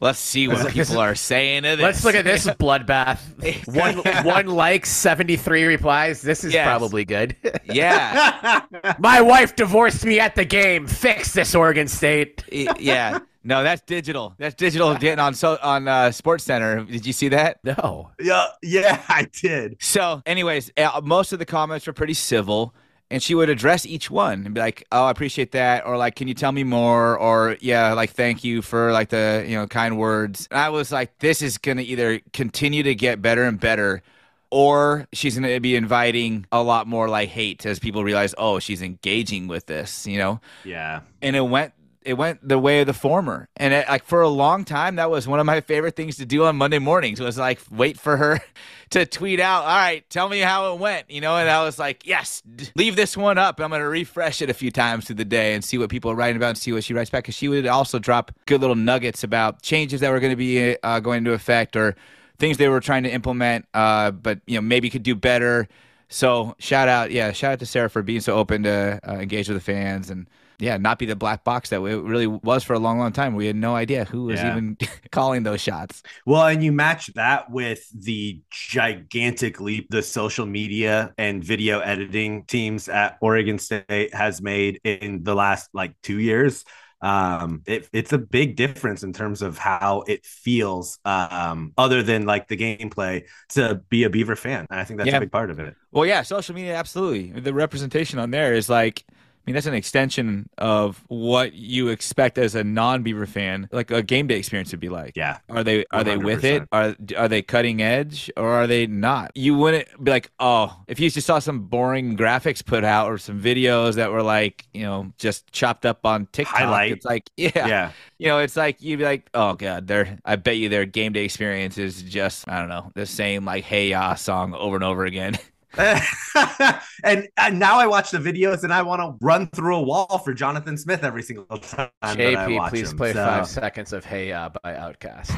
let's see what This is- people are saying to this. Let's look at this bloodbath. one one like, seventy three replies. This is Yes. probably good. yeah. My wife divorced me at the game. Fix this, Oregon State. Yeah. No, that's digital. That's digital getting on so on uh, Sports Center. Did you see that? No. yeah, yeah, I did. So, anyways, uh, most of the comments were pretty civil, and she would address each one and be like, "Oh, I appreciate that," or like, "Can you tell me more?" or "Yeah, like, thank you for like the you know kind words." And I was like, "This is gonna either continue to get better and better." Or she's going to be inviting a lot more like hate as people realize, oh, she's engaging with this, you know? Yeah. and it went it went the way of the former. And it, like for a long time that was one of my favorite things to do on monday mornings was like wait for her to tweet out all right tell me how it went you know? And i was like yes leave this one up. I'm going to refresh it a few times through the day and see what people are writing about and see what she writes back. Because she would also drop good little nuggets about changes that were going to be uh, going into effect or things they were trying to implement uh, but you know maybe could do better. So shout out, yeah, shout out to Sara for being so open to uh, engage with the fans and yeah, not be the black box that it really was for a long, long time. We had no idea who was Yeah. even calling those shots. Well, and you match that with the gigantic leap the social media and video editing teams at Oregon State has made in the last like two years. Um, it, it's a big difference in terms of how it feels, um, other than like the gameplay to be a Beaver fan. And I think that's Yeah. a big part of it. Well, yeah, social media, absolutely. The representation on there is like, I mean, that's an extension of what you expect as a non-Beaver fan, like a game day experience would be like. Yeah. Are they are they with it? Are are they cutting edge or are they not? You wouldn't be like, oh, if you just saw some boring graphics put out or some videos that were like, you know, just chopped up on TikTok. Highlight. It's like, yeah, Yeah. you know, it's like you'd be like, oh god, their I bet you their game day experience is just I don't know the same like Hey Ya song over and over again. and, and now I watch the videos and I want to run through a wall for Jonathan Smith every single time. JP, please him. play So- five seconds of Hey Ya by Outkast.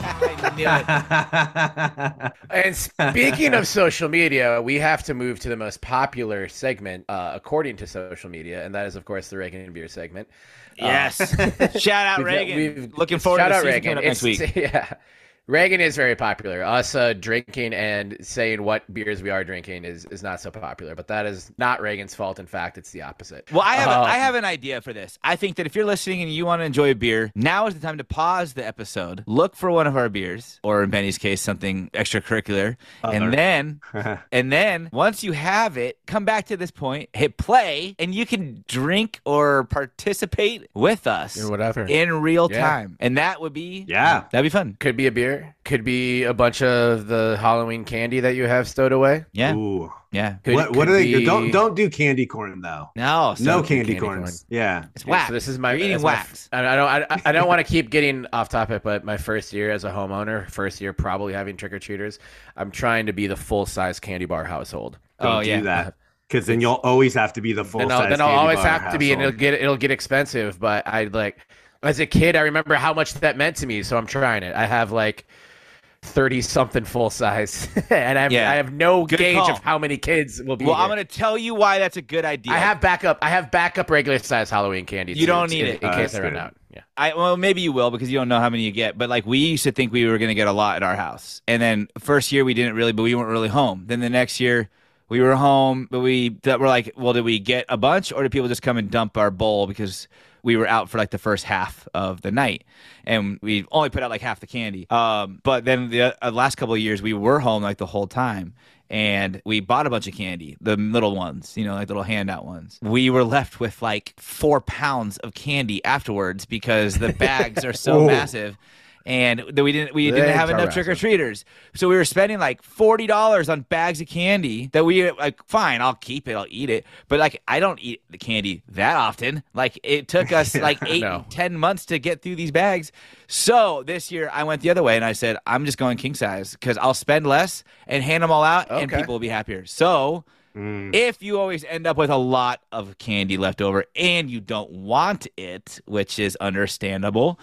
I knew it. And speaking of social media, we have to move to the most popular segment, uh, according to social media, and that is, of course, the Reagan and Beer segment. Uh, Yes. Shout out Reagan. we've- Looking forward shout to out Reagan. next week. Yeah, Reagan is very popular. Us uh, drinking and saying what beers we are drinking is, is not so popular, but that is not Reagan's fault. In fact, it's the opposite. Well, I have, Um, I have an idea for this. I think that if you're listening and you want to enjoy a beer, now is the time to pause the episode, look for one of our beers, or in Benny's case, something extracurricular, Other. and then, and then once you have it, come back to this point, hit play, and you can drink or participate with us Or whatever. in real Yeah. time, and that would be Yeah. that'd be fun. Could be a beer. Could be a bunch of the Halloween candy that you have stowed away. Yeah, Ooh. yeah. Could, what what could are they? be- Don't don't do candy corn though. No, so no candy, candy corns. Yeah. It's wax. So this is my You're eating that's my- wax. I I don't. I, I don't want to keep getting off topic, but my first year as a homeowner, first year probably having trick or treaters, I'm trying to be the full size candy bar household. Don't Oh, do yeah. that. Uh-huh. Because then you'll always have to be the full Then I'll, size. then I'll candy always bar have to be, and it'll get it'll get expensive. But I like as a kid, I remember how much that meant to me, so I'm trying it. I have like. Thirty something full size, and I have, Yeah. I have no Good gauge call. of how many kids will be. Well, here. I'm gonna tell you why that's a good idea. I have backup. I have backup regular size Halloween candy. You too, don't need in, it. in Oh, case that's I run out. Yeah. I well maybe you will because you don't know how many you get. But like we used to think we were gonna get a lot at our house, and then first year we didn't really, but we weren't really home. Then the next year we were home, but we that were like, well, did we get a bunch, or did people just come and dump our bowl because we were out for like the first half of the night, and we only put out like half the candy. Um, but then the uh, last couple of years we were home like the whole time. And we bought a bunch of candy, the little ones, you know, like little handout ones. We were left with like four pounds of candy afterwards because the bags are so Oh. massive and that we didn't we didn't have enough trick or treaters, So we were spending like forty dollars on bags of candy that we like. Fine, I'll keep it. I'll eat it. But like, I don't eat the candy that often. Like, it took us like eight, No. ten months to get through these bags. So this year I went the other way and I said I'm just going king size because I'll spend less and hand them all out, and people will be happier. So. Mm. If you always end up with a lot of candy left over and you don't want it, which is understandable,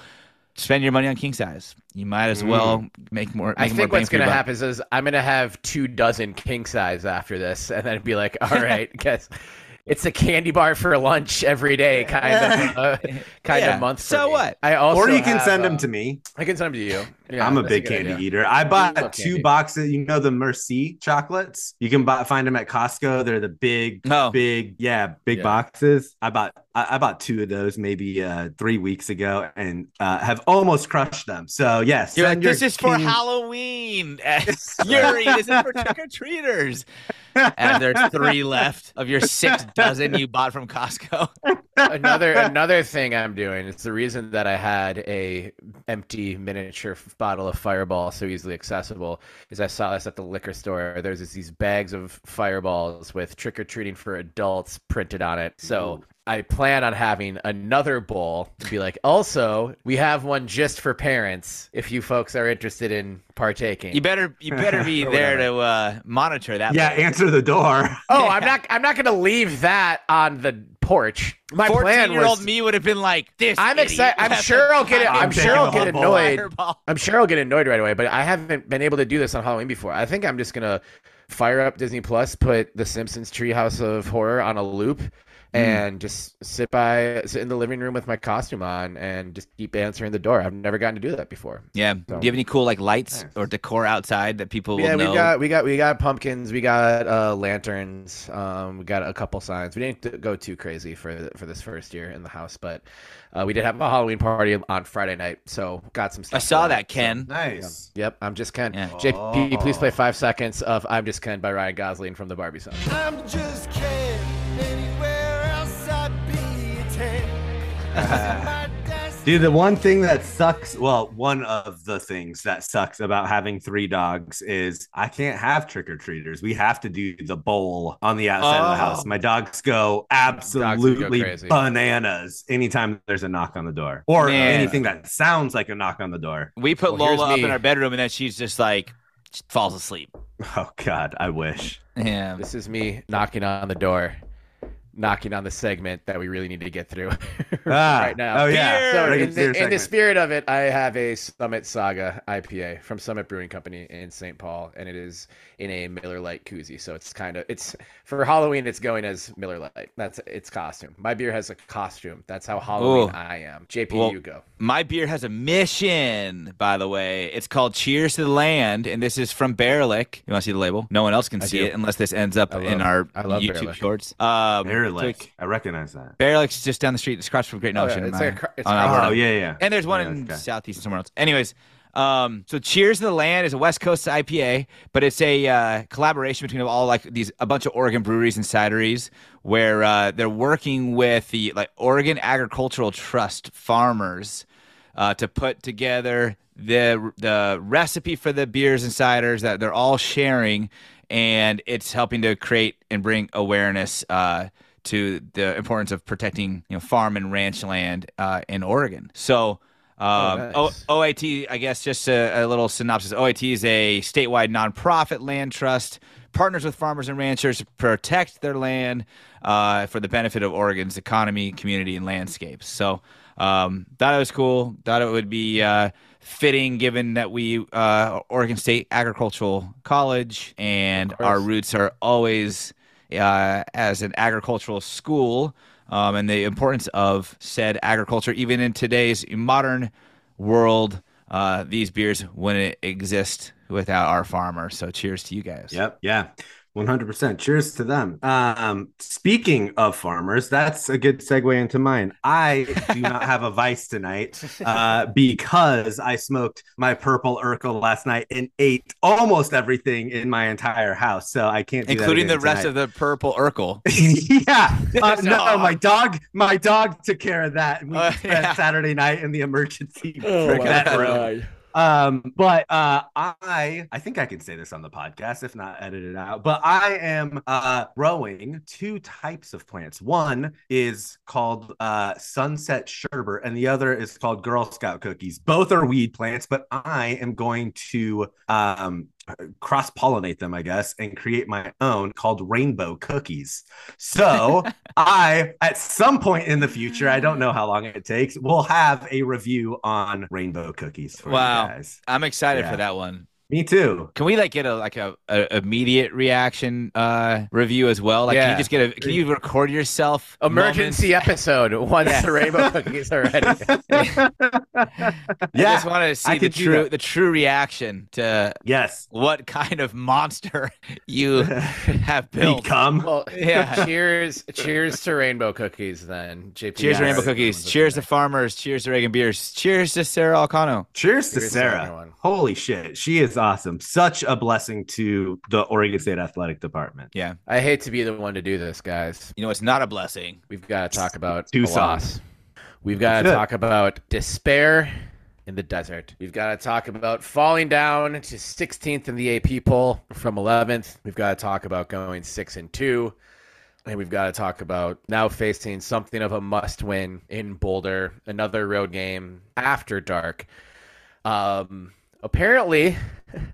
spend your money on king size. You might as well make more. Make I think bang what's gonna happen is, is I'm gonna have two dozen king size after this, and then be like, all right, guess it's a candy bar for lunch every day, kind of, uh, kind Yeah. of month. for So me. what? I also or you can have, send uh, them to me. I can send them to you. Yeah, I'm a big good candy idea. eater. I bought love two candy. boxes. You know the Merci chocolates. You can buy find them at Costco. They're the big, Oh. big, yeah, big Yeah. boxes. I bought I, I bought two of those maybe uh, three weeks ago and uh, have almost crushed them. So yes, You're like, this is for Halloween. Yuri, this is for trick or treaters. And there's three left of your six dozen you bought from Costco. another another thing I'm doing. It's the reason that I had a empty miniature bottle of Fireball so easily accessible. Is I saw this at the liquor store. There's this, these bags of Fireballs with trick or treating for adults printed on it. So. I plan on having another bowl to be like, also, we have one just for parents if you folks are interested in partaking. You better you better be there to uh, monitor that. Yeah, bowl. answer the door. oh, I'm not I'm not gonna leave that on the porch. My plan year old was me would have been like, "This." I'm excited. I'm sure a I'll get it. I'm I'm sure taking I'll get annoyed. fireball. I'm sure I'll get annoyed right away, but I haven't been able to do this on Halloween before. I think I'm just gonna fire up Disney Plus, put The Simpsons Treehouse of Horror on a loop, and just sit by sit in the living room with my costume on and just keep answering the door. I've never gotten to do that before. Yeah. Do you have any cool like lights or decor outside that people Yeah, will we got we got we got pumpkins, we got uh, lanterns, um, we got a couple signs. We didn't go too crazy for for this first year in the house, but uh, we did have a Halloween party on Friday night, so got some. Stuff. I saw that, on. Ken. nice. Yep, I'm just Ken. Yeah. JP, please Oh. play five seconds of "I'm Just Ken" by Ryan Gosling from the Barbie song. I'm just Ken. Dude, the one thing that sucks, well, one of the things that sucks about having three dogs is I can't have trick or treaters. We have to do the bowl on the outside of the house. Oh. My dogs go absolutely crazy. bananas anytime there's a knock on the door or Man. anything that sounds like a knock on the door. We put Well, Lola up in our bedroom, and then she's just like falls asleep. Oh, God, I wish. Yeah. This is me knocking on the door, knocking on the segment that we really need to get through Ah, right now. Oh, yeah. So in the, in the spirit of it, I have a Summit Saga IPA from Summit Brewing Company in St. Paul, and it is in a Miller Lite koozie. So it's kind of it's for Halloween. It's going as Miller Lite. That's its costume. My beer has a costume. That's how Halloween Ooh. I am. JP, Well, you go. My beer has a mission, by the way. It's called Cheers to the Land, and this is from Baerlic. You want to see the label? No one else can I see do. it unless this ends up I in love- our I love YouTube Baerlic. shorts. Um, Baerlic. so- I recognize that. Baerlic's just down the street. It's across from Great Oh, yeah, it's like a it's on across- Oh, yeah, yeah. And there's one Yeah, in okay. Southeast and somewhere else. Anyways, um, so Cheers to the Land is a West Coast IPA, but it's a uh, collaboration between all like these a bunch of Oregon breweries and cideries where uh, they're working with the like Oregon Agricultural Trust farmers uh, to put together the the recipe for the beers and ciders that they're all sharing, and it's helping to create and bring awareness uh, to the importance of protecting you know farm and ranch land uh, in Oregon. So. Um, Oh, nice. O- OAT, I guess, just a, a little synopsis. OAT is a statewide nonprofit land trust, partners with farmers and ranchers to protect their land uh, for the benefit of Oregon's economy, community, and landscapes. So, um, thought it was cool. Thought it would be uh, fitting given that we, uh, Oregon State Agricultural College, and our roots are always uh, as an agricultural school um, and the importance of said agriculture, even in today's modern world. Uh, these beers wouldn't exist without our farmers. So, cheers to you guys. Yep. Yeah. 100%. Cheers to them. Um, speaking of farmers, that's a good segue into mine. I do not have a vice tonight uh, because I smoked my purple Urkel last night and ate almost everything in my entire house. So I can't do that Including the again rest tonight. of the purple Urkel. yeah. Uh, So- no, my dog, my dog took care of that. We Oh, spent yeah. Saturday night in the emergency Oh, my bedroom. God. Um, but uh, I I think I can say this on the podcast, if not edit it out. But I am uh growing two types of plants. One is called uh sunset sherbet, and the other is called Girl Scout cookies. Both are weed plants, but I am going to um cross pollinate them, I guess, and create my own called rainbow cookies. So I, at some point in the future, I don't know how long it takes, we'll have a review on rainbow cookies for Wow. you guys. I'm excited Yeah. for that one. Me too. Can we like get a like a, a immediate reaction uh review as well? Like, can you just get a? Can you record yourself? Emergency episode once Yeah. the rainbow cookies are ready. I just want to see I the true the true reaction to Yes. what kind of monster you have built. Become. Well, Yeah. Cheers! Cheers to rainbow cookies, then. JP. Cheers Yes. to Rainbow Cookies. Cheers to farmers. Cheers to Reagan Beers. Cheers to Sara Elcano. Cheers to Cheers to Sara. everyone. Holy shit. She is awesome. Such a blessing to the Oregon State Athletic Department. Yeah. I hate to be the one to do this, guys. You know, it's not a blessing. We've got to talk about Two a loss. We've got to talk about despair in the desert. We've got to talk about falling down to 16th in the AP poll from 11th. We've got to talk about going six and two. And we've got to talk about now facing something of a must win in Boulder, another road game after dark. Um, apparently,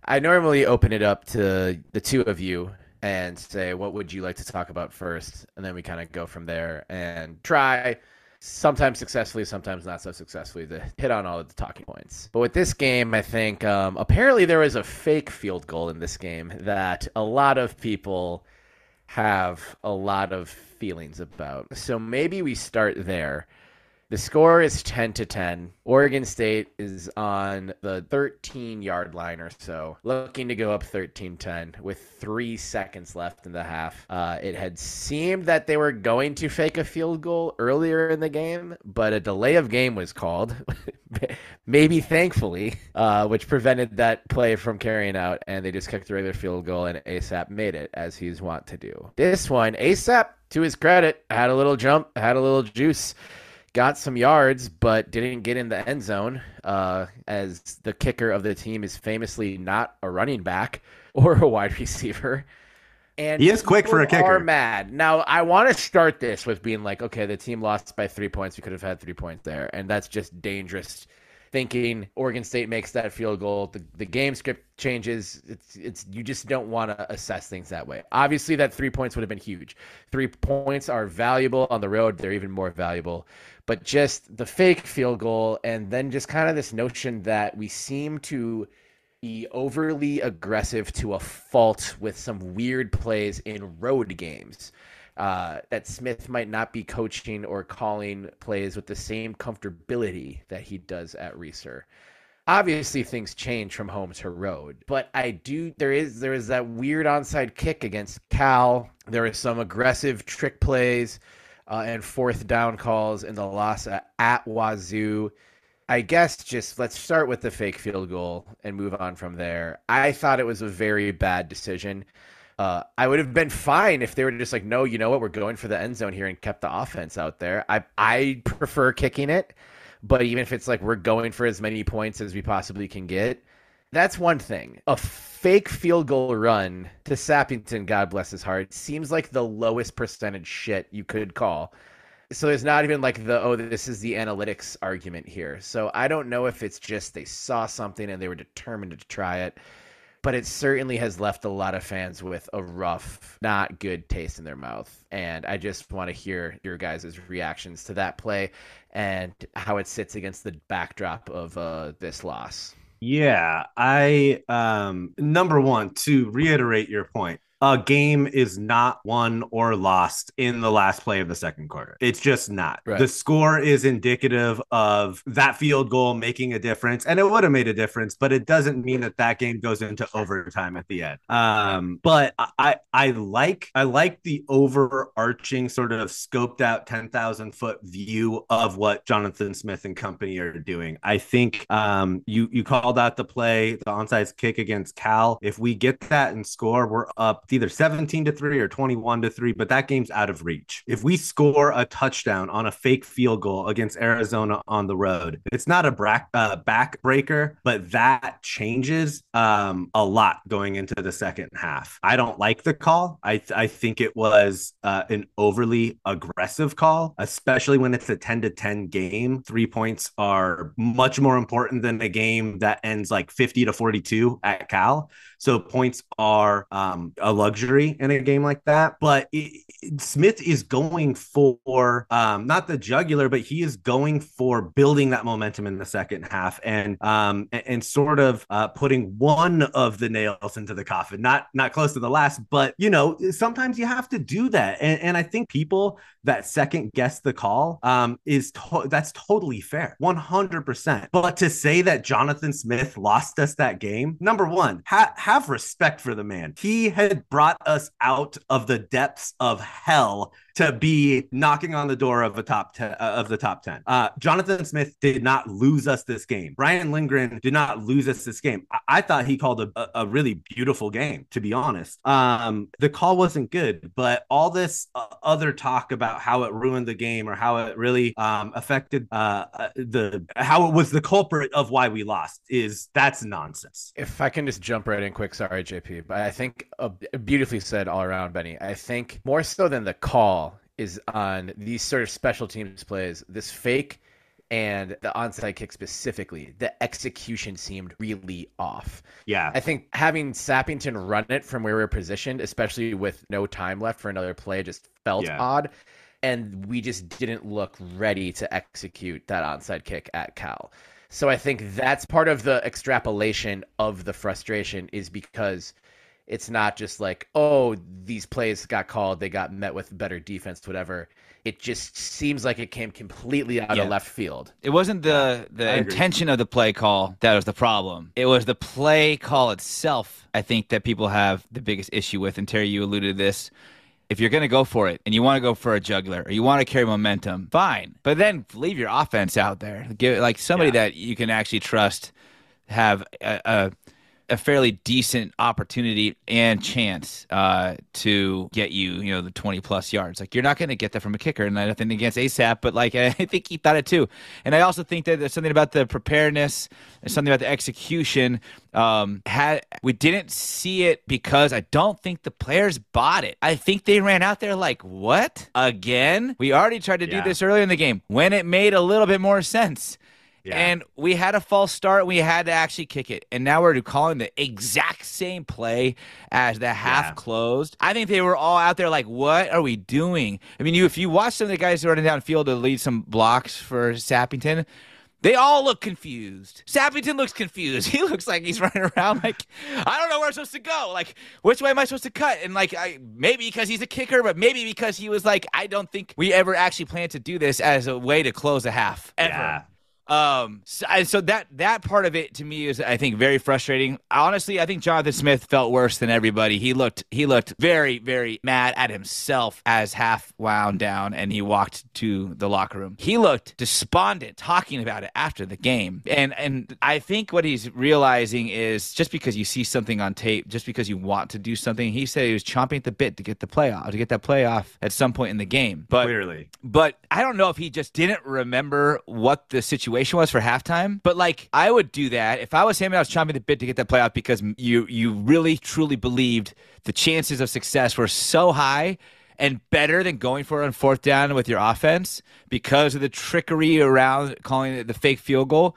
I normally open it up to the two of you and say, what would you like to talk about first? And then we kind of go from there and try, sometimes successfully, sometimes not so successfully, to hit on all of the talking points. But with this game, I think um, apparently there was a fake field goal in this game that a lot of people have a lot of feelings about. So maybe we start there. The score is 10 to 10. Oregon State is on the 13 yard line or so, looking to go up 13 10 with three seconds left in the half. Uh, it had seemed that they were going to fake a field goal earlier in the game, but a delay of game was called, maybe thankfully, uh, which prevented that play from carrying out, and they just kicked the regular field goal, and ASAP made it, as he's wont to do. This one, ASAP, to his credit, had a little jump, had a little juice got some yards, but didn't get in the end zone. Uh, as the kicker of the team is famously not a running back or a wide receiver. And he is quick for a kicker. Are mad now. I want to start this with being like, okay, the team lost by three points. We could have had three points there, and that's just dangerous thinking. Oregon State makes that field goal. The, the game script changes. It's it's you just don't want to assess things that way. Obviously, that three points would have been huge. Three points are valuable on the road. They're even more valuable. But just the fake field goal, and then just kind of this notion that we seem to be overly aggressive to a fault with some weird plays in road games. Uh, that Smith might not be coaching or calling plays with the same comfortability that he does at Reser. Obviously, things change from home to road, but I do. There is there is that weird onside kick against Cal. There is some aggressive trick plays uh, and fourth down calls in the loss at Wazoo. I guess just let's start with the fake field goal and move on from there. I thought it was a very bad decision. Uh, I would have been fine if they were just like, no, you know what, we're going for the end zone here and kept the offense out there. I I prefer kicking it, but even if it's like we're going for as many points as we possibly can get, that's one thing. A fake field goal run to Sappington, God bless his heart, seems like the lowest percentage shit you could call so there's not even like the oh this is the analytics argument here so i don't know if it's just they saw something and they were determined to try it but it certainly has left a lot of fans with a rough not good taste in their mouth. And i just want to hear your guys' reactions to that play and how it sits against the backdrop of uh, this loss. Yeah i um number one to reiterate your point a game is not won or lost in the last play of the second quarter. It's just not. Right. The score is indicative of that field goal making a difference, and it would have made a difference, but it doesn't mean that that game goes into overtime at the end. Um, but I I like I like the overarching sort of scoped out ten thousand foot view of what Jonathan Smith and company are doing. I think um, you you called out the play, the onside kick against Cal. If we get that and score, we're up either 17 to 3 or 21 to 3, but that game's out of reach. If we score a touchdown on a fake field goal against Arizona on the road, it's not a uh, backbreaker, but that changes um, a lot going into the second half. I don't like the call. I, th- I think it was uh, an overly aggressive call, especially when it's a 10 to 10 game. Three points are much more important than a game that ends like 50 to 42 at Cal. So points are um, a luxury in a game like that. But it, Smith is going for um, not the jugular, but he is going for building that momentum in the second half and um, and, and sort of uh, putting one of the nails into the coffin. Not not close to the last, but you know sometimes you have to do that. And, and I think people that second guess the call um, is to- that's totally fair, one hundred percent. But to say that Jonathan Smith lost us that game, number one, ha- have respect for the man. He had brought us out of the depths of hell to be knocking on the door of a top 10 uh, of the top 10. Uh, Jonathan Smith did not lose us this game. Brian Lindgren did not lose us this game. I, I thought he called a, a, really beautiful game, to be honest. Um, the call wasn't good, but all this uh, other talk about how it ruined the game or how it really um, affected uh, uh the how it was the culprit of why we lost is that's nonsense. If I can just jump right in quick, sorry, JP, but I think uh, beautifully said all around, Benny. I think more so than the call is on these sort of special teams plays. This fake and the onside kick specifically, the execution seemed really off. Yeah. I think having Sappington run it from where we are positioned, especially with no time left for another play, just felt yeah. odd. And we just didn't look ready to execute that onside kick at Cal. So I think that's part of the extrapolation of the frustration is because it's not just like, oh, these plays got called, they got met with better defense, whatever. It just seems like it came completely out yeah. of left field. It wasn't the the intention of the play call that was the problem. It was the play call itself. I think that people have the biggest issue with. And Terry, you alluded to this. If you're going to go for it and you want to go for a juggler or you want to carry momentum, fine. But then leave your offense out there. Give like somebody yeah. that you can actually trust have a, a a fairly decent opportunity and chance uh, to get you, you know, the 20 plus yards. Like you're not going to get that from a kicker, and nothing against ASAP, but like I think he thought it too. And I also think that there's something about the preparedness and something about the execution. Um, had we didn't see it because I don't think the players bought it. I think they ran out there like, what again? We already tried to do this earlier in the game when it made a little bit more sense. Yeah. And we had a false start. We had to actually kick it. And now we're calling the exact same play as the half Yeah. closed. I think they were all out there like, what are we doing? I mean, you if you watch some of the guys running downfield to lead some blocks for Sappington, they all look confused. Sappington looks confused. He looks like he's running around like, I don't know where I'm supposed to go. Like, which way am I supposed to cut? And like, I maybe because he's a kicker, but maybe because he was like, I don't think we ever actually planned to do this as a way to close a half ever. Yeah. Um, so, so that that part of it to me is, I think, very frustrating. Honestly, I think Jonathan Smith felt worse than everybody. He looked he looked very very mad at himself as half wound down, and he walked to the locker room. He looked despondent, talking about it after the game. And and I think what he's realizing is just because you see something on tape, just because you want to do something, he said he was chomping at the bit to get the playoff, to get that playoff at some point in the game. But Clearly. but I don't know if he just didn't remember what the situation was for halftime. But like, I would do that if I was him and I was chomping the bit to get that playoff because you you really truly believed the chances of success were so high and better than going for it on fourth down with your offense because of the trickery around calling it the fake field goal.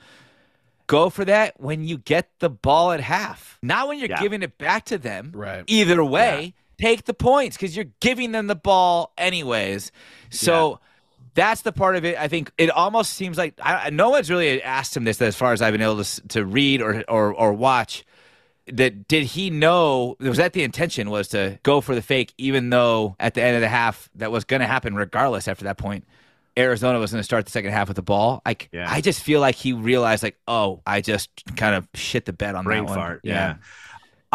Go for that when you get the ball at half, not when you're Yeah. giving it back to them. Right. Either way, take the points because you're giving them the ball anyways. So that's the part of it. I think it almost seems like I, no one's really asked him this as far as I've been able to, to read or, or or watch. That did he know? Was that the intention? Was to go for the fake, even though at the end of the half that was going to happen regardless. After that point, Arizona was going to start the second half with the ball. Like Yeah. I just feel like he realized, like, oh, I just kind of shit the bed on brain that one. fart. Yeah.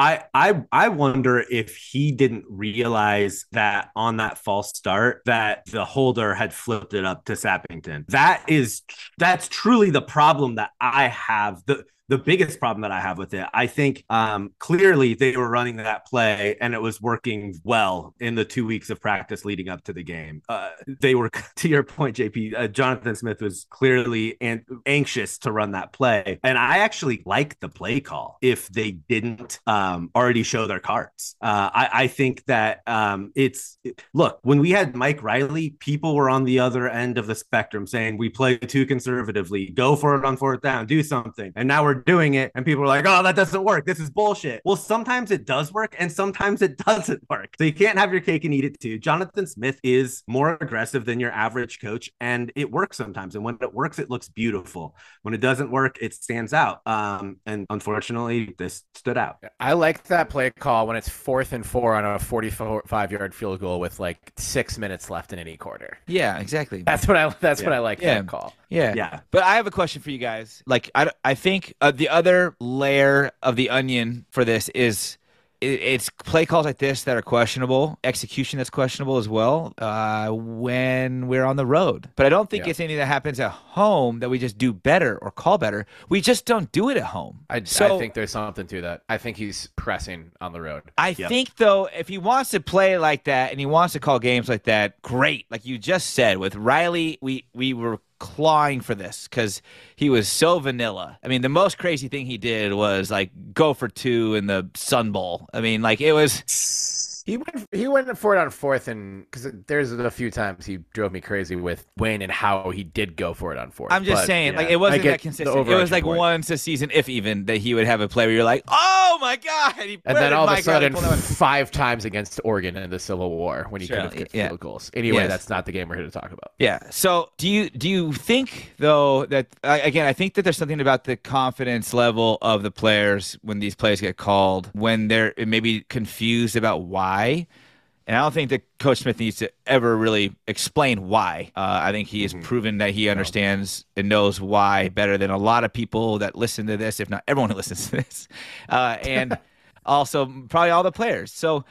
I I I wonder if he didn't realize that on that false start that the holder had flipped it up to Sappington. That is that's truly the problem that I have. The the biggest problem that I have with it. I think um, clearly they were running that play and it was working well in the two weeks of practice leading up to the game. Uh, they were, to your point, JP, uh, Jonathan Smith was clearly an- anxious to run that play. And I actually like the play call if they didn't um, already show their cards. Uh, I, I think that um, it's, look, when we had Mike Riley, people were on the other end of the spectrum saying we play too conservatively, go for it on fourth down, do something. And now we're doing it, and people are like, oh, that doesn't work. This is bullshit. Well, sometimes it does work, and sometimes it doesn't work. So you can't have your cake and eat it too. Jonathan Smith is more aggressive than your average coach, and it works sometimes. And when it works, it looks beautiful. When it doesn't work, it stands out. Um, and unfortunately, this stood out. I like that play call when it's fourth and four on a 45 yard field goal with like six minutes left in any quarter. yeah, exactly. That's what I. That's what I like Yeah. that call. Yeah. Yeah. But I have a question for you guys. Like, I, I think uh, the other layer of the onion for this is it, it's play calls like this that are questionable, execution that's questionable as well uh, when we're on the road. But I don't think Yeah. it's anything that happens at home that we just do better or call better. We just don't do it at home. I, So- I think there's something to that. I think he's pressing on the road. I Yep. think though, if he wants to play like that and he wants to call games like that, great. Like you just said with Riley, we we were clawing for this because he was so vanilla. I mean, the most crazy thing he did was like go for two in the Sun Bowl. I mean, like it was. He went. He went for it on fourth, and because there's a few times he drove me crazy with Wayne and how he did go for it on fourth. I'm just But saying, like it wasn't that consistent. It was like point. once a season, if even, that he would have a play where you're like, oh my god, he, And then all of a sudden, pull that one? five times against Oregon in the Civil War when he Sure, could have kicked yeah. field goals. Anyway, Yes. that's not the game we're here to talk about. Yeah. So do you do you think though that again I think that there's something about the confidence level of the players when these plays get called when they're maybe confused about why. And I don't think that Coach Smith needs to ever really explain why. Uh, I think he has proven that he understands and knows why better than a lot of people that listen to this, if not everyone who listens to this, uh, and also probably all the players. So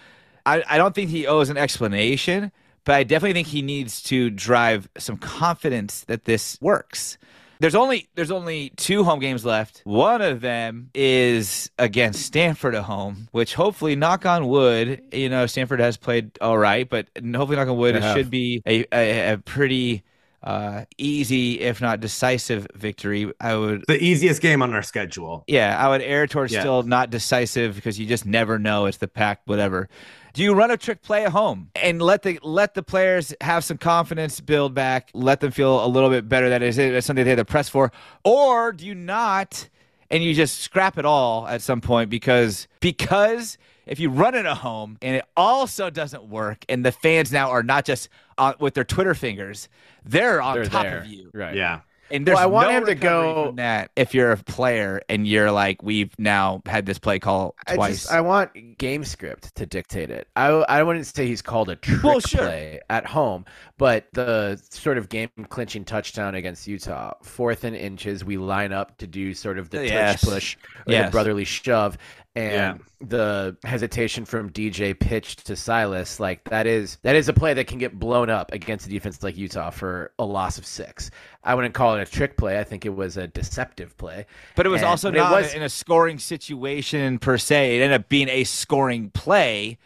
I, I don't think he owes an explanation, but I definitely think he needs to drive some confidence that this works. There's only there's only two home games left. One of them is against Stanford at home, which hopefully, knock on wood, you know, Stanford has played all right, but hopefully, knock on wood, it should be a, a, a pretty uh, easy, if not decisive, victory. I would The easiest game on our schedule. yeah, I would err towards Yeah. still not decisive because you just never know. It's the pack, whatever. Do you run a trick play at home and let the let the players have some confidence build back, let them feel a little bit better that is it's something they have to press for, or do you not and you just scrap it all at some point because because if you run it at home and it also doesn't work and the fans now are not just on, with their Twitter fingers, they're on They're top there. of you. Right. Yeah. And there's Well, I want no him to go- that if you're a player and you're like, we've now had this play call I twice. just I want game script to dictate it. I I wouldn't say he's called a trick Well, sure. play at home, but the sort of game clinching touchdown against Utah, fourth and inches, we line up to do sort of the uh, Yes. tush push or Yes. the brotherly shove, and Yeah. the hesitation from DJ pitch to Silas, like that is that is a play that can get blown up against a defense like Utah for a loss of six. I wouldn't call it a trick play. I think it was a deceptive play. but it was And- also but it not was- in a scoring situation per se. It ended up being a scoring play,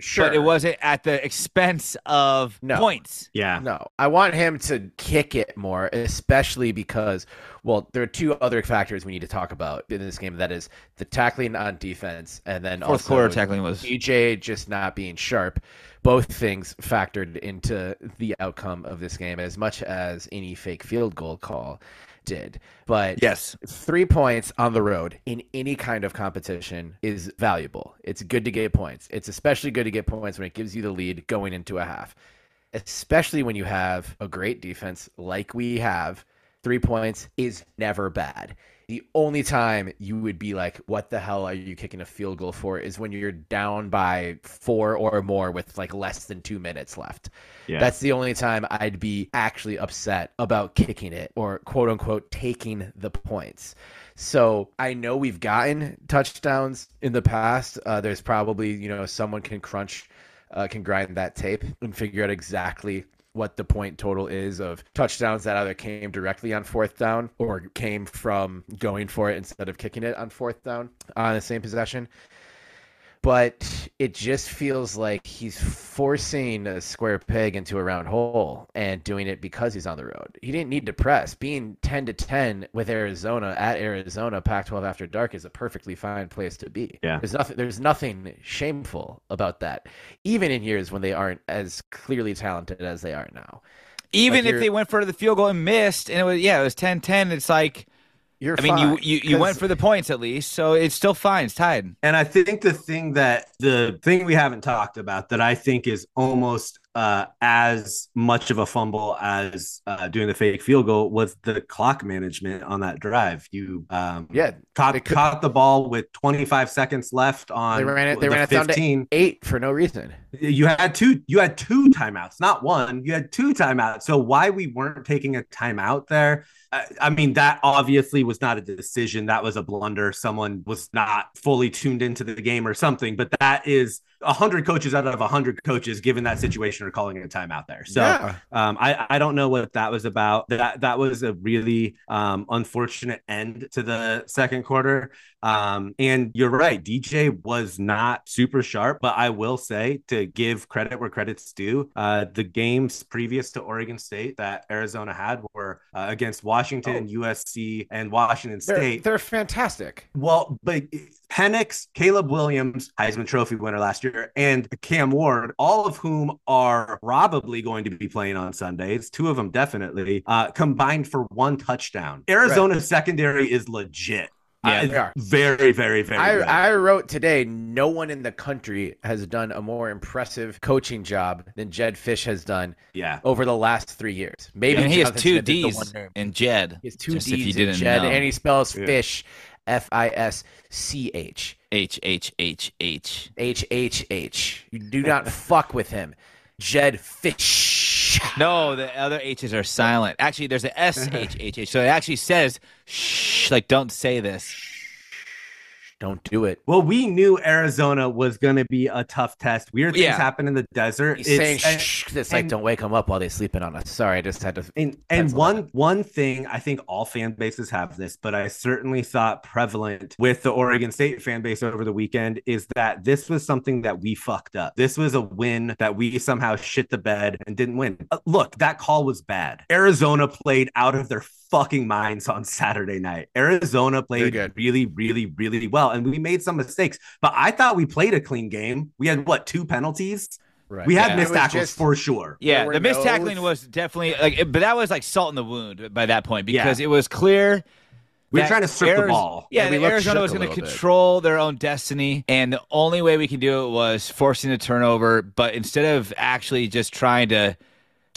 Sure, but it wasn't at the expense of No. points. Yeah. No, I want him to kick it more, especially because, well, there are two other factors we need to talk about in this game. That is the tackling on defense, and then Fourth also quarter tackling was DJ just not being sharp. Both things factored into the outcome of this game as much as any fake field goal call did. But yes. three points on the road in any kind of competition is valuable. It's good to get points. It's especially good to get points when it gives you the lead going into a half, especially when you have a great defense like we have. Three points is never bad. The only time you would be like, what the hell are you kicking a field goal for is when you're down by four or more with like less than two minutes left. Yeah. That's the only time I'd be actually upset about kicking it or quote unquote taking the points. So I know we've gotten touchdowns in the past. Uh, there's probably, you know, someone can crunch, uh, can grind that tape and figure out exactly what the point total is of touchdowns that either came directly on fourth down or came from going for it instead of kicking it on fourth down on the same possession but it just feels like he's forcing a square peg into a round hole and doing it because he's on the road. He didn't need to press. Being 10 to 10 with Arizona at Arizona Pac-12 after dark is a perfectly fine place to be. Yeah. There's nothing there's nothing shameful about that even in years when they aren't as clearly talented as they are now. Even Like if they went for the field goal and missed, and it was yeah, it was 10-10, It's like You're I mean, you fine, you, you went 'cause- for the points at least, so it's still fine. It's tied. And I think the thing that the thing we haven't talked about that I think is almost uh, as much of a fumble as uh, doing the fake field goal was the clock management on that drive. You um, yeah, caught, could- caught the ball with 25 seconds left on they ran it they the ran it down to 15. 8 for no reason. You had two you had two timeouts not one you had two timeouts so why we weren't taking a timeout there I, I mean that obviously was not a decision that was a blunder someone was not fully tuned into the game or something but that is 100 coaches out of 100 coaches given that situation are calling a timeout there so Yeah. um, I, I don't know what that was about. That that was a really um, unfortunate end to the second quarter. Um, and you're right, DJ was not super sharp, but I will say to give credit where credit's due, uh, the games previous to Oregon State that Arizona had were uh, against Washington, USC, and Washington They're, State. they're fantastic. Well, but Penix, Caleb Williams, Heisman Trophy winner last year, and Cam Ward, all of whom are probably going to be playing on Sundays, two of them definitely, uh, combined for one touchdown. Arizona's secondary is legit. Yeah, Uh, they are. Very, very, very I, good. I wrote today no one in the country has done a more impressive coaching job than Jedd Fisch has done yeah. over the last three years. Maybe and he has two Smith D's one name. in Jed. He has two just if you D's in didn't Jed, know. and he spells Yeah. fish, F I S C H H H H H. H H H. You do not fuck with him, Jedd Fisch. No, the other H's are silent. Actually, there's an S H H H. So it actually says shh, like don't say this. Don't do it. Well, we knew Arizona was going to be a tough test. Weird things Yeah. happen in the desert. He's It's- saying and- shh, it's like and- don't wake them up while they're sleeping on us. Sorry, I just had to. And and one one thing I think all fan bases have this, but I certainly saw it prevalent with the Oregon State fan base over the weekend is that this was something that we fucked up. This was a win that we somehow shit the bed and didn't win. Uh, look, that call was bad. Arizona played out of their fucking minds on Saturday night. Arizona played really, really, really well, and we made some mistakes. But I thought we played a clean game. We had what two penalties? Right. We had Yeah. missed tackles just- for sure. Yeah, the missed no- tackling was definitely like, it- but that was like salt in the wound by that point Yeah. because it was clear. We were trying to strip the ball. Yeah, And we that Arizona was going to little bit. control their own destiny, and the only way we could do it was forcing a turnover. But instead of actually just trying to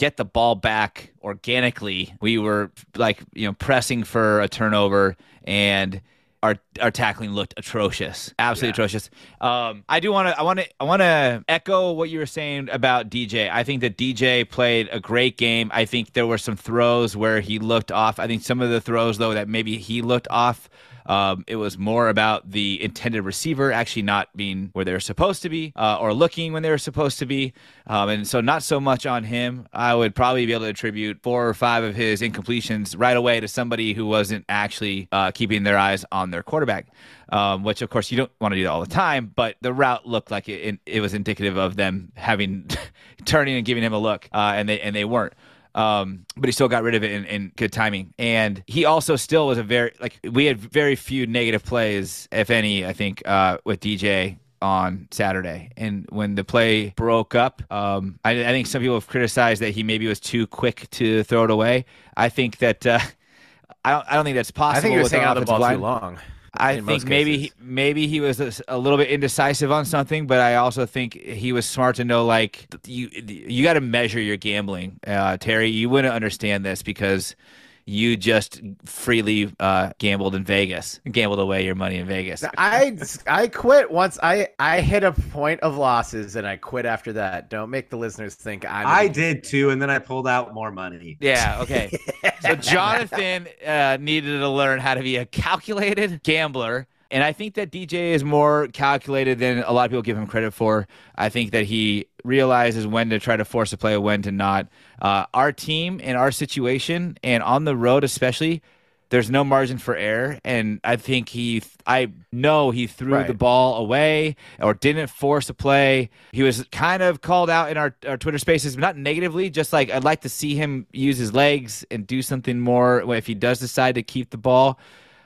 get the ball back organically, we were like you know pressing for a turnover and. Our, our tackling looked atrocious, absolutely Yeah. atrocious. Um, I do want to I want to I want to echo what you were saying about DJ. I think that DJ played a great game. I think there were some throws where he looked off. I think some of the throws though that maybe he looked off. Um, it was more about the intended receiver actually not being where they were supposed to be uh, or looking when they were supposed to be. Um, and so, not so much on him. I would probably be able to attribute four or five of his incompletions right away to somebody who wasn't actually uh, keeping their eyes on their quarterback, um, which, of course, you don't want to do that all the time. But the route looked like it, it, was indicative of them having turning and giving him a look, uh, and they and they weren't. Um, but he still got rid of it in, in good timing. And he also still was a very like we had very few negative plays, if any, I think, uh, with DJ on Saturday. And when the play broke up, um, I, I think some people have criticized that he maybe was too quick to throw it away. I think that uh, I don't I don't think that's possible. I think he was hanging on the ball line. too long. I think maybe he, maybe he was a, a little bit indecisive on something, but I also think he was smart to know like you you got to measure your gambling. Uh, Terry, you wouldn't understand this because you just freely uh, gambled in Vegas, gambled away your money in Vegas. I I quit once I I hit a point of losses and I quit after that. Don't make the listeners think I'm. I did too, and then I pulled out more money. Yeah. Okay. so Jonathan uh, needed to learn how to be a calculated gambler. And I think that DJ is more calculated than a lot of people give him credit for. I think that he realizes when to try to force a play, when to not. Uh, our team and our situation, and on the road especially, there's no margin for error. And I think he, I know he threw Right. the ball away or didn't force a play. He was kind of called out in our, our Twitter spaces, but not negatively, just like I'd like to see him use his legs and do something more if he does decide to keep the ball.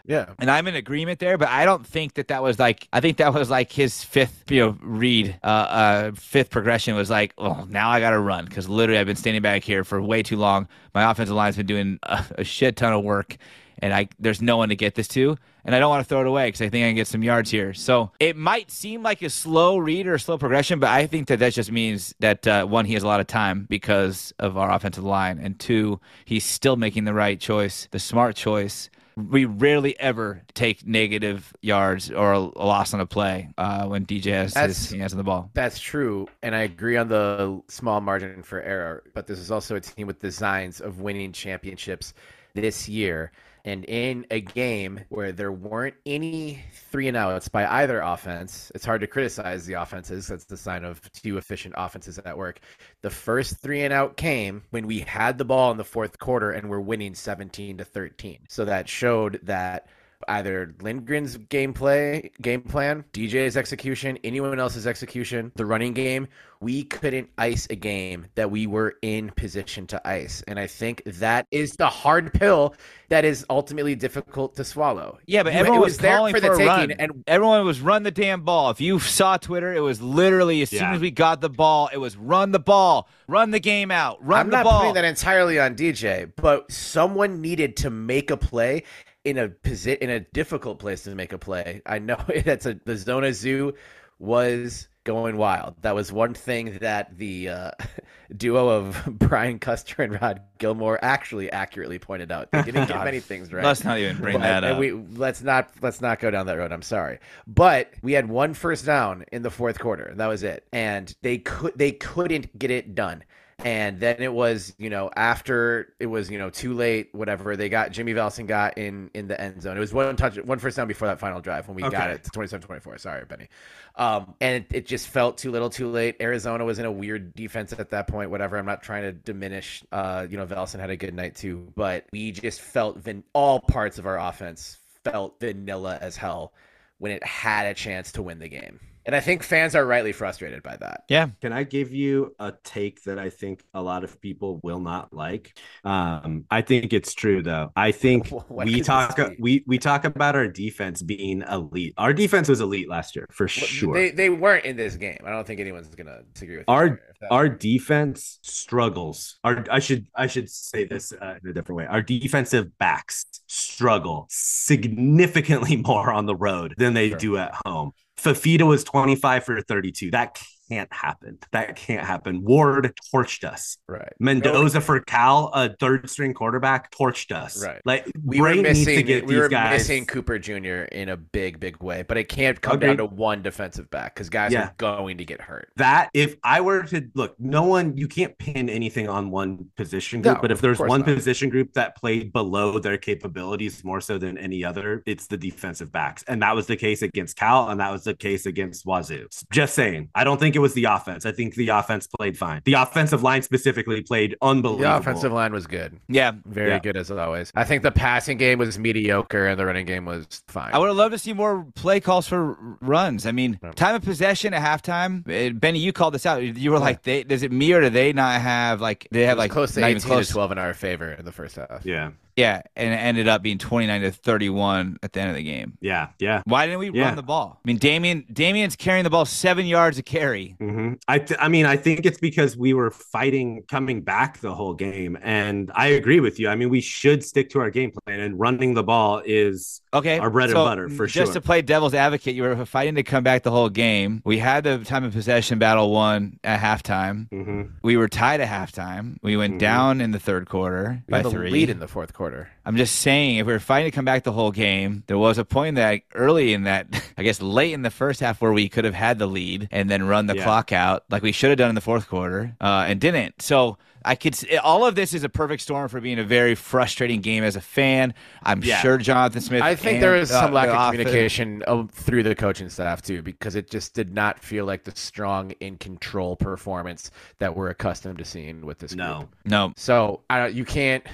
Yeah. And I'm in agreement there, but I don't think that that was like I think that was like his fifth, you know, read, uh, uh, fifth progression was like, oh, now I got to run because literally I've been standing back here for way too long. My offensive line's been doing a, a shit ton of work, and I there's no one to get this to, and I don't want to throw it away because I think I can get some yards here. So it might seem like a slow read or a slow progression, but I think that that just means that uh, one, he has a lot of time because of our offensive line, and two, he's still making the right choice, the smart choice we rarely ever take negative yards or a loss on a play uh, when DJ has That's- his hands on the ball. That's true, and I agree on the small margin for error. But this is also a team with designs of winning championships this year. And in a game where there weren't any three and outs by either offense, it's hard to criticize the offenses. That's the sign of two efficient offenses at work. The first three and out came when we had the ball in the fourth quarter and we're winning 17 to 13. So that showed that either Lindgren's gameplay, game plan, DJ's execution, anyone else's execution, the running game, we couldn't ice a game that we were in position to ice. And I think that is the hard pill that is ultimately difficult to swallow. Yeah, but You- everyone it was, there calling for the a taking, run. and everyone was run the damn ball. If you saw Twitter, it was literally as soon as we got the ball, it was run the ball, run the game out, run I'm the not ball. putting that entirely on DJ, but someone needed to make a play in a posi- in a difficult place to make a play. I know that's a the Zona Zoo was going wild. That was one thing that the uh, duo of Brian Custer and Rod Gilmore actually accurately pointed out. They didn't get many things right. Let's not even bring But- that up. We let's not let's not go down that road. I'm sorry, but we had one first down in the fourth quarter. That was it, and they could they couldn't get it done. And then it was, you know, after it was, you know, too late, whatever. They got Jimmy Valsin got in in the end zone. It was one touch, one first down before that final drive when we Okay. got it to 27-24. Sorry, Benny. Um, and it, it just felt too little, too late. Arizona was in a weird defense at that point. Whatever. I'm not trying to diminish. Uh, you know, Valsin had a good night too, but we just felt van- all parts of our offense felt vanilla as hell when it had a chance to win the game. And I think fans are rightly frustrated by that. Yeah. Can I give you a take that I think a lot of people will not like? Um, I think it's true though. I think we talk we we talk about our defense being elite. Our defense was elite last year for sure. They they weren't in this game. I don't think anyone's gonna disagree with Our- that- our defense struggles. Our I should I should say this uh, in a different way. Our defensive backs struggle significantly more on the road than they Sure. do at home. Fifita was 25 for 32. That can't happen. That can't happen. Ward torched us. right. Mendoza for Cal, a third string quarterback, torched us. Right. Like we were Bray needs to missing get we were guys. missing Cooper Jr. in a big big way, but it can't come Agreed. down to one defensive back because guys Yeah. are going to get hurt. that if I were to look, no one you can't pin anything on one position group, No, but if there's one not. position group that played below their capabilities more so than any other, it's the defensive backs. And that was the case against Cal, and that was the case against Wazoo. Just saying. I don't think it was the offense. I think the offense played fine. The offensive line specifically played unbelievable. The offensive line was good, Yeah. very Yeah. good as always. I think the passing game was mediocre and the running game was fine. I would have loved to see more play calls for runs. I mean, time of possession at halftime. eh, Benny, you called this out. You were like, they, "Does it me or do they not have like they have like close to not 18 close to 12 in our favor in the first half. Yeah. Yeah, and it ended up being twenty nine to thirty one at the end of the game. Yeah. Yeah. Why didn't we Yeah. run the ball? I mean, Damien Damien's carrying the ball seven yards a carry. hmm I, th- I mean, I think it's because we were fighting coming back the whole game, and I agree with you. I mean, we should stick to our game plan, and running the ball is Okay, Our bread and butter, for Just sure. Just to play devil's advocate, you were fighting to come back the whole game. We had the time of possession battle won at halftime. Mhm. We were tied at halftime. We went Mhm. down in the third quarter We by had the three. lead in the fourth quarter. I'm just saying, if we were fighting to come back the whole game, there was a point that early in that, I guess late in the first half, where we could have had the lead and then run the Yeah. clock out like we should have done in the fourth quarter, uh, and didn't. So I could. s- All of this is a perfect storm for being a very frustrating game as a fan. I'm Yeah. sure Jonathan Smith. I think and, there was uh, some lack of offense- communication um, through the coaching staff too, because it just did not feel like the strong in control performance that we're accustomed to seeing with this group. No. No, So I you can't.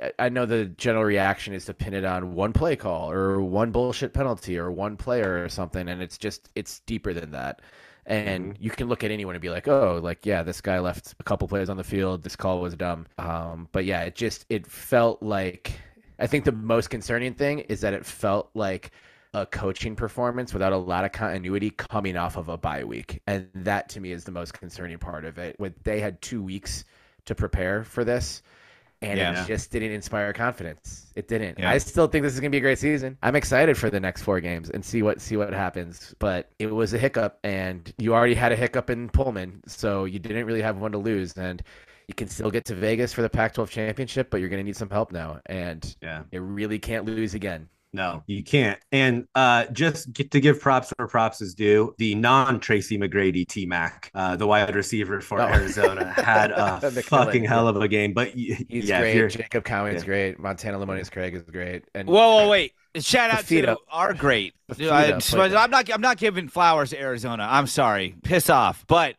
I- I know the general reaction is to pin it on one play call or one bullshit penalty or one player or something, and it's just it's deeper than that. And you can look at anyone and be like, oh, like yeah, this guy left a couple plays on the field. This call was dumb. Um, but yeah, it just it felt like. I think the most concerning thing is that it felt like a coaching performance without a lot of continuity coming off of a bye week. And that to me is the most concerning part of it. When they had two weeks to prepare for this and Yeah. it just didn't inspire confidence. It didn't. Yeah. I still think this is gonna be a great season. I'm excited for the next four games and see what see what happens. But it was a hiccup and you already had a hiccup in Pullman, so you didn't really have one to lose. And you can still get to Vegas for the Pac 12 championship, but you're gonna need some help now. And Yeah. it really can't lose again. No, you can't. And uh, just get to give props where props is due. The non Tracy McGrady T Mac, uh, the wide receiver for Oh. Arizona, had a fucking hell of a game. But y- He's yeah, great. you're- Jacob Cowing's yeah. great. Montana Lemonious Craig is great. And Whoa, whoa, wait! Shout out Fifita. to our great. Fifita I, played I'm not. I'm not giving flowers to Arizona. I'm sorry. Piss off. But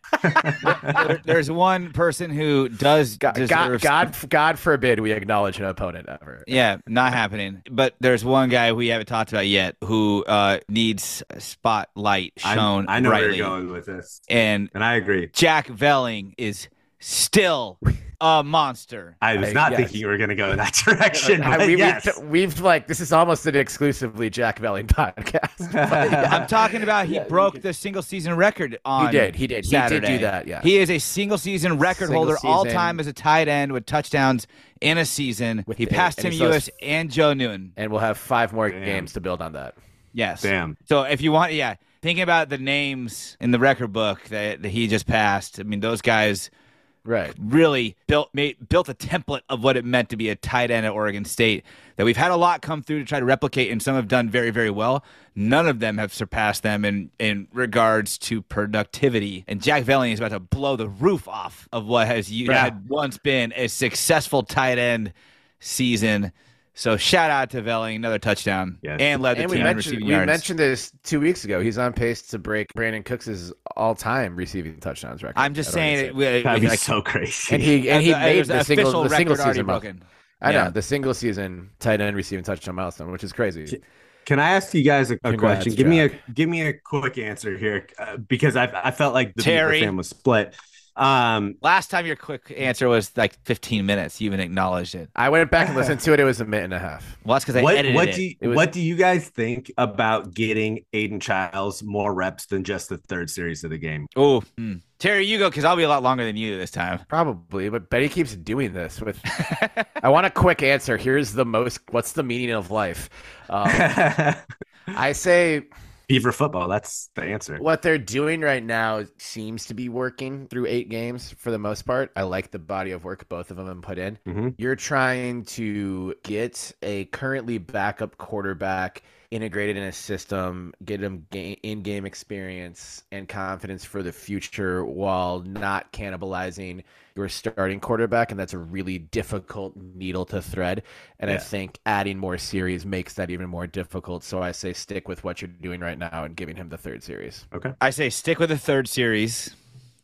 there- there's one person who does God, God, deserve. God, God forbid we acknowledge an opponent ever. Yeah, not happening. But there's one guy we haven't talked about yet who uh, needs spotlight shown I know where you're going with this, And and I agree. Jack Velling is still a monster. I was I- not yes. thinking you were going to go in that direction. I- but we, yes. have we've like this is almost an exclusively Jack Velling podcast. Yeah. I'm talking about he Yeah, broke can- the single season record on. He did. He did. He did do that. Yeah. He is a single season record Single holder all time as a tight end with touchdowns in a season. With he passed and Tim he Lewis has- and Joe Newton. and we'll have five more Damn. games to build on that. Yes. Damn. So if you want, yeah, thinking about the names in the record book that, that he just passed, I mean, those guys Right. really built made, built a template of what it meant to be a tight end at Oregon State that we've had a lot come through to try to replicate, and some have done very, very well. None of them have surpassed them in in regards to productivity. And Jack Velling is about to blow the roof off of what has you Yeah. had once been a successful tight end season. So shout out to Velling, another touchdown, Yes. and led the And we team in mentioned receiving we yards. mentioned this two weeks ago. He's on pace to break Brandin Cooks' all-time receiving touchdowns record. I'm just saying Oregon it. That'd be like, so crazy. and he and he made there's the single official the single record season. mile- broken. I Yeah. know the single season tight end receiving touchdown milestone, which is crazy. Can I ask you guys a, a question? Give me a give me a quick answer here, uh, because I I felt like the Beaver Terry. fan was split. Um, Last time your quick answer was like 15 minutes. You even acknowledged it. I went back and listened to it. It was a minute and a half. Well, that's because I what edited what it. do you, It was- what do you guys think about getting Aidan Chiles more reps than just the third series of the game? Oh, hmm. Terry, you go because I'll be a lot longer than you this time. Probably, but Betty keeps doing this with. I want a quick answer. Here's the most. What's the meaning of life? Um, I say Beaver football. That's the answer. what they're doing right now seems to be working through eight games for the most part. I like the body of work both of them have put in. Mhm. You're trying to get a currently backup quarterback integrated in a system, get them ga- in-game experience and confidence for the future while not cannibalizing your starting quarterback, and that's a really difficult needle to thread. And I think adding more series makes that even more difficult. So I say stick with what you're doing right now and giving him the third series. Okay. I say stick with the third series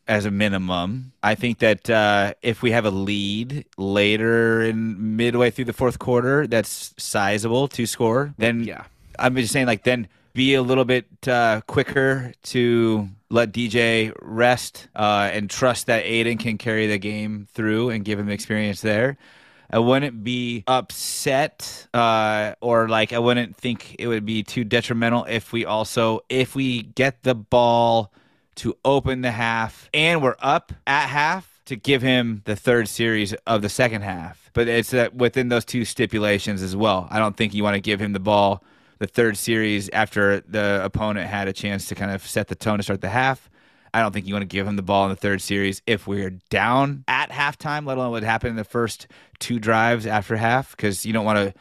as a minimum. I think that uh, if we have a lead later in midway through the fourth quarter, that's sizable to score. Then Yeah. I'm just saying, like, then be a little bit uh, quicker to let DJ rest uh, and trust that Aidan can carry the game through and give him experience there. I wouldn't be upset uh, or like I wouldn't think it would be too detrimental if we also if we get the ball to open the half and we're up at half to give him the third series of the second half. But it's that within those two stipulations as well. I don't think you want to give him the ball the third series after the opponent had a chance to kind of set the tone to start the half. I don't think you want to give him the ball in the third series if we're down at halftime, let alone what happened in the first two drives after half, because you don't want to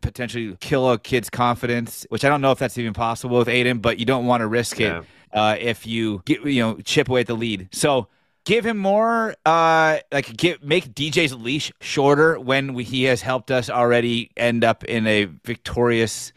potentially kill a kid's confidence, which I don't know if that's even possible with Aidan, but you don't want to risk Yeah. it uh, if you get, you know chip away at the lead. So give him more, uh, like give make DJ's leash shorter when we, he has helped us already end up in a victorious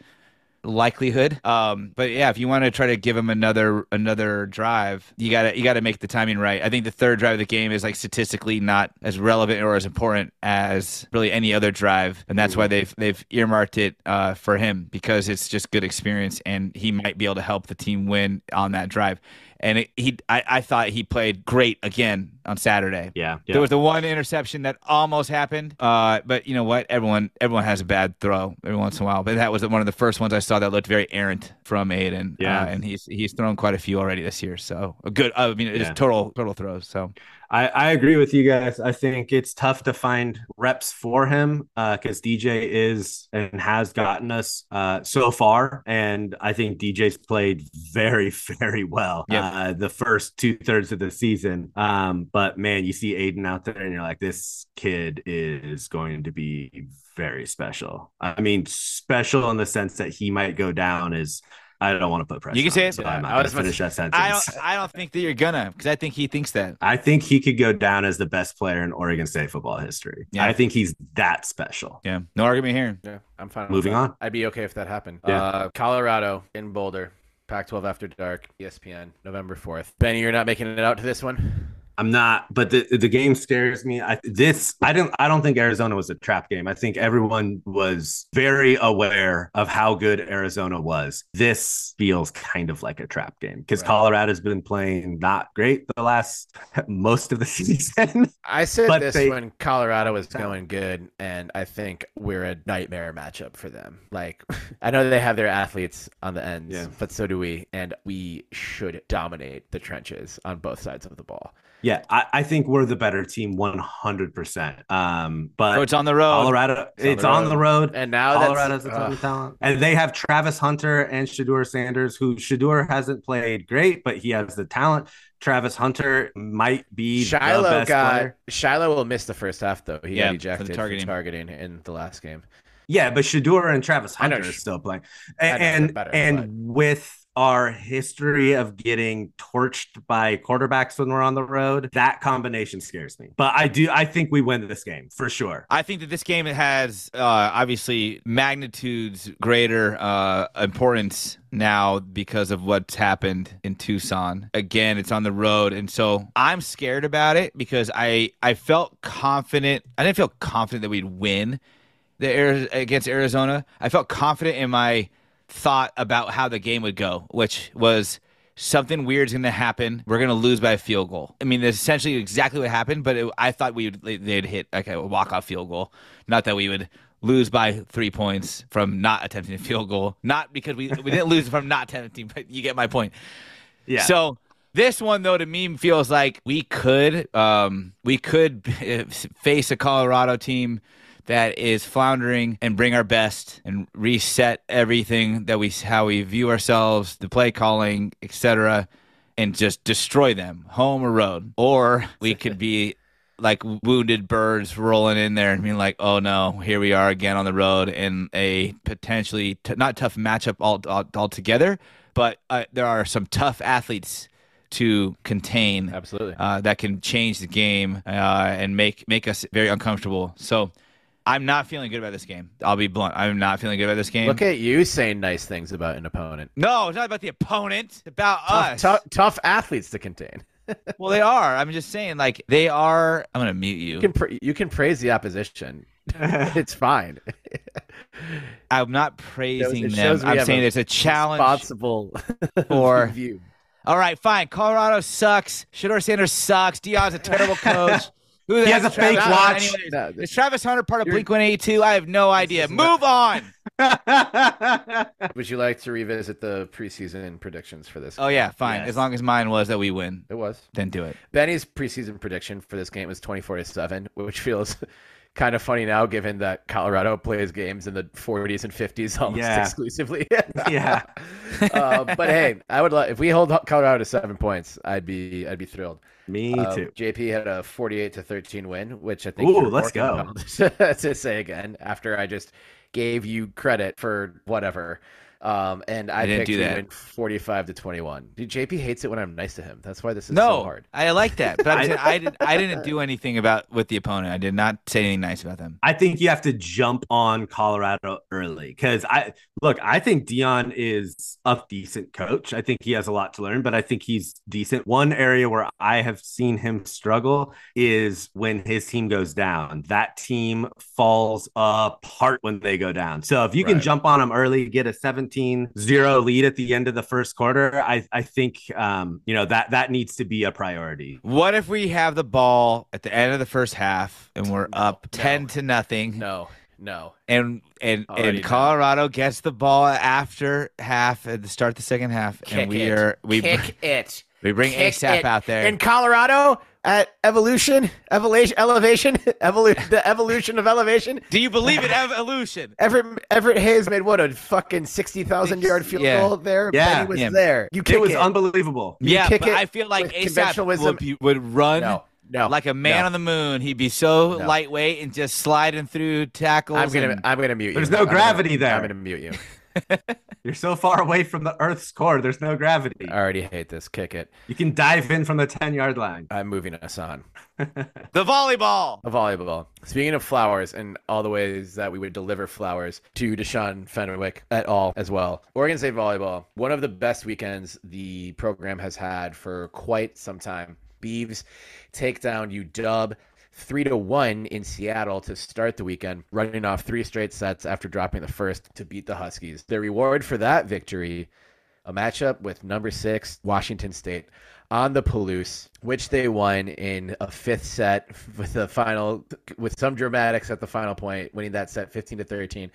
likelihood. Um, but yeah, if you want to try to give him another another drive, you gotta you gotta make the timing right. I think the third drive of the game is like statistically not as relevant or as important as really any other drive, and that's why they've they've earmarked it uh, for him because it's just good experience, and he might be able to help the team win on that drive. And it, he, I, I thought he played great again on Saturday. Yeah, yeah. There was the one interception that almost happened, uh, but you know what? Everyone, everyone has a bad throw every once in a while. But that was one of the first ones I saw that looked very errant from Aidan. Yeah. uh, and he's he's thrown quite a few already this year. So a good. I mean, it's Yeah. total total throws. So I, I agree with you guys. I think it's tough to find reps for him because DJ is and has gotten us uh, so far. And I think DJ's played very, very well Yep. uh, the first two thirds of the season. Um, but man, you see Aidan out there and you're like, this kid is going to be very special. I mean, special in the sense that he might go down as. I don't want to put pressure. You can say him, it. so Yeah, I'm not I going was to about to- finish that sentence. I don't I don't think that you're gonna because I think he thinks that. I think he could go down as the best player in Oregon State football history. Yeah. I think he's that special. Yeah, no argument here. Yeah, I'm fine. Moving on. I'd be okay if that happened. Yeah. Uh, Colorado in Boulder, Pac-12 after dark, ESPN, November 4th. Benny, you're not making it out to this one. I'm not, but the the game scares me. I this I don't I don't think Arizona was a trap game. I think everyone was very aware of how good Arizona was. This feels kind of like a trap game because Right. Colorado's been playing not great the last most of the season. I said this they- when Colorado was going good, and I think we're a nightmare matchup for them. Like, I know they have their athletes on the ends, Yeah. but so do we, and we should dominate the trenches on both sides of the ball. Yeah, I, I think we're the better team 100%. Um, but So it's on the road. Colorado, it's, on, the road. And now Colorado's a ton of talent. And they have Travis Hunter and Shedeur Sanders, who Shedeur hasn't played great, but he has the talent. Travis Hunter might be the Shilo best got player. Shilo will miss the first half though. He Yeah, got for the ejected for targeting. targeting. in the last game. Yeah, but Shedeur and Travis Hunter are still playing. I And they're and, better, and but- with our history of getting torched by quarterbacks when we're on the road, that combination scares me. But I do I think we win this game for sure. I think that this game has uh, obviously magnitudes greater uh, importance now because of what's happened in Tucson. Again, it's on the road, and so I'm scared about it because I I felt confident. I didn't feel confident that we'd win the Ari- against Arizona. I felt confident in my thought about how the game would go, which was something weird's going to happen. We're going to lose by a field goal. I mean, that's essentially exactly what happened, but it, I thought we would they'd hit like a walk off field goal, not that we would lose by three points from not attempting a field goal. Not because we we didn't lose from not attempting, but you get my point. Yeah. So this one though to me feels like we could um we could face a Colorado team that is floundering and bring our best and reset everything that we how we view ourselves, the play calling, etc. and just destroy them, home or road. Or we could be like wounded birds rolling in there and being like, "Oh no, here we are again on the road in a potentially t- not tough matchup all, all altogether, but uh, there are some tough athletes to contain Absolutely. uh, that can change the game uh, and make make us very uncomfortable. So I'm not feeling good about this game. I'll be blunt. I'm not feeling good about this game. Look at you saying nice things about an opponent. no, it's not about the opponent. It's about Tough, us. tough, tough athletes to contain. Well, they are. I'm just saying, like they are. I'm gonna mute you. You can pra- you can praise the opposition. it's fine. I'm not praising it them. shows we I'm saying a it's a challenge. Responsible for- view. All right, fine. Colorado sucks. Shedeur Sanders sucks. Deion's a terrible coach. Who He has is a fake watch. Anyways, No, is Travis Hunter part of You're- Blink 182? I have no idea. is Move on. Would you like to revisit the preseason predictions for this? Oh yeah, fine. Yes. As long as mine was that we win, It was. then do it. Benny's preseason prediction for this game was 24 to 7, which feels kind of funny now given that Colorado plays games in the 40s and 50s almost Yeah. exclusively. yeah. uh, but hey, I would like if we hold Colorado to 7 points, I'd be I'd be thrilled. Me Um, too. JP had a 48 to 13 win, which I think Ooh, let's go. to say again after I just gave you credit for whatever. Um, and I, I didn't picked do that. to win 45 to 21. Dude, JP hates it when I'm nice to him. That's why this is no, so hard. I like that, but I'm saying I did. I didn't do anything about with the opponent. I did not say anything nice about them. I think you have to jump on Colorado early because I look, I think Deion is a decent coach. I think he has a lot to learn, but I think he's decent. One area where I have seen him struggle is when his team goes down. That team falls apart when they go down. So if you can Right. jump on them early, get a 17-0 lead at the end of the first quarter, I, I think um, you know that that needs to be a priority. What if we have the ball at the end of the first half and we're up no. ten to nothing, No, no. and and Already and no. Colorado gets the ball after half at the start of the second half, Kick and we it. are we Kick it. we bring Kick ASAP it. out there. In Colorado at evolution, evolution, elevation, evolu- the evolution of elevation. Do you believe in evolution? Everett Everett Hayes made what a fucking sixty thousand yard field Yeah. goal there. Yeah. Benny was Yeah. there. You kick It was it. unbelievable. You yeah, kick but it I feel like with ASAP would, be, would run no, no, like a man no. on the moon. He'd be so No. lightweight and just sliding through tackles. I'm gonna and- I'm gonna mute you. There's no I'm gonna- gravity there. I'm gonna mute you. You're so far away from the Earth's core. There's no gravity. I already hate this. Kick it. You can dive in from the 10 yard line. I'm moving us on. the volleyball. The volleyball. Speaking of flowers and all the ways that we would deliver flowers to Deshaun Fenwick at all as well. Oregon State volleyball, one of the best weekends the program has had for quite some time. Beavs take down UW three to one in Seattle to start the weekend, running off three straight sets after dropping the first to beat the Huskies. The reward for that victory, a matchup with number six Washington State on the Palouse, which they won in a fifth set with the final with some dramatics at the final point, winning that set 15 to 13.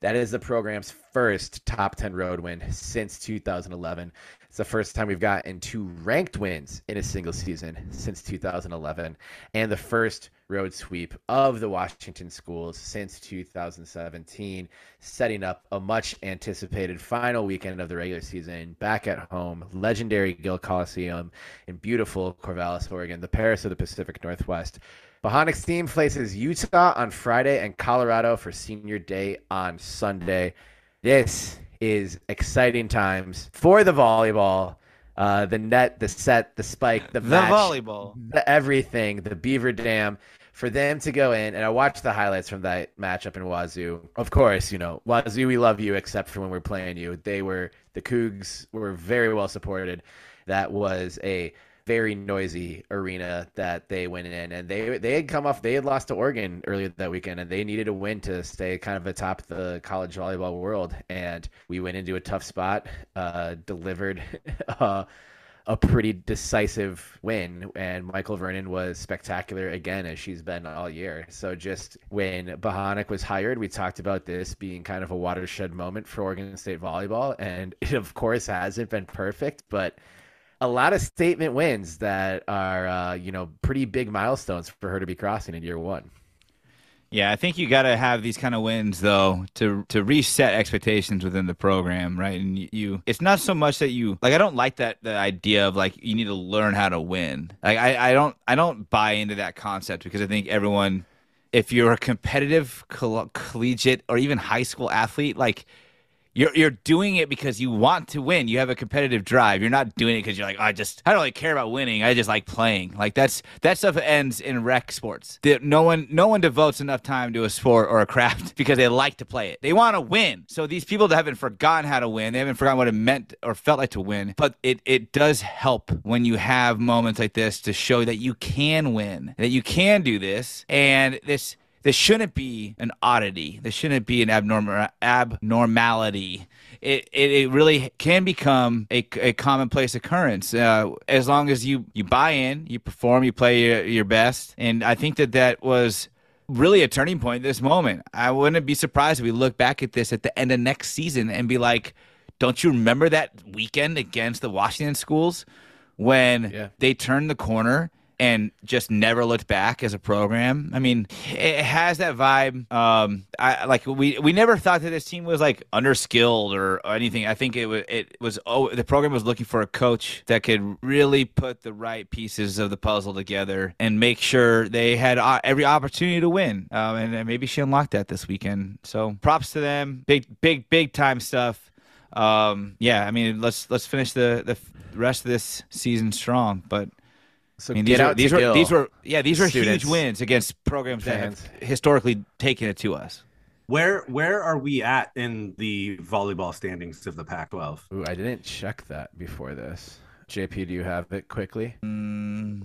That is the program's first top 10 road win since 2011. It's the first time we've gotten two ranked wins in a single season since 2011, and the first road sweep of the Washington schools since 2017, setting up a much anticipated final weekend of the regular season back at home, legendary Gill Coliseum in beautiful Corvallis, Oregon, the Paris of the Pacific Northwest. Bahanix team faces Utah on Friday and Colorado for senior day on Sunday. This is exciting times for the volleyball. Uh, the net, the set, the spike, the, The match, volleyball. the everything, the Beaver Dam, for them to go in. And I watched the highlights from that matchup in Wazoo. Of course, you know, Wazoo, we love you, except for when we're playing you. They were, the Cougs were very well supported. That was a very noisy arena that they went in, and they they had come off. They had lost to Oregon earlier that weekend, and they needed a win to stay kind of atop the college volleyball world. And we went into a tough spot, uh, delivered. Uh, a pretty decisive win, and Mychael Vernon was spectacular again, as she's been all year. So, just when Bahanic was hired, we talked about this being kind of a watershed moment for Oregon State volleyball, and it, of course, hasn't been perfect, but a lot of statement wins that are, uh, you know, pretty big milestones for her to be crossing in year one. Yeah, I think you got to have these kind of wins though to to reset expectations within the program, right? And you, it's not so much that you like. I don't like that the idea of like you need to learn how to win. Like I, I don't I don't buy into that concept because I think everyone, if you're a competitive coll- collegiate or even high school athlete, like you're you're doing it because you want to win. You have a competitive drive. You're not doing it because you're like, oh, I just I don't really care about winning. I just like playing. Like that's that stuff ends in rec sports. No one no one devotes enough time to a sport or a craft because they like to play it. They want to win. So these people that haven't forgotten how to win, they haven't forgotten what it meant or felt like to win. But it it does help when you have moments like this to show that you can win, that you can do this, and this this shouldn't be an oddity. This shouldn't be an abnormal abnormality. It, it, it really can become a, a commonplace occurrence uh, as long as you, you buy in, you perform, you play your, your best. And I think that that was really a turning point this moment. I wouldn't be surprised if we look back at this at the end of next season and be like, don't you remember that weekend against the Washington schools when Yeah. they turned the corner and just never looked back as a program. I mean, it has that vibe. Um, I like we we never thought that this team was like underskilled or, anything. I think it was it was oh the program was looking for a coach that could really put the right pieces of the puzzle together and make sure they had uh, every opportunity to win. Um, and, and maybe she unlocked that this weekend. So props to them. Big big big time stuff. Um, yeah, I mean let's let's finish the the rest of this season strong, but. So I mean, these out were these were these were yeah these were students, huge wins against programs that have historically taken it to us. Where where are we at in the volleyball standings of the Pac-12? Ooh, I didn't check that before this. JP, do you have it quickly? Mm,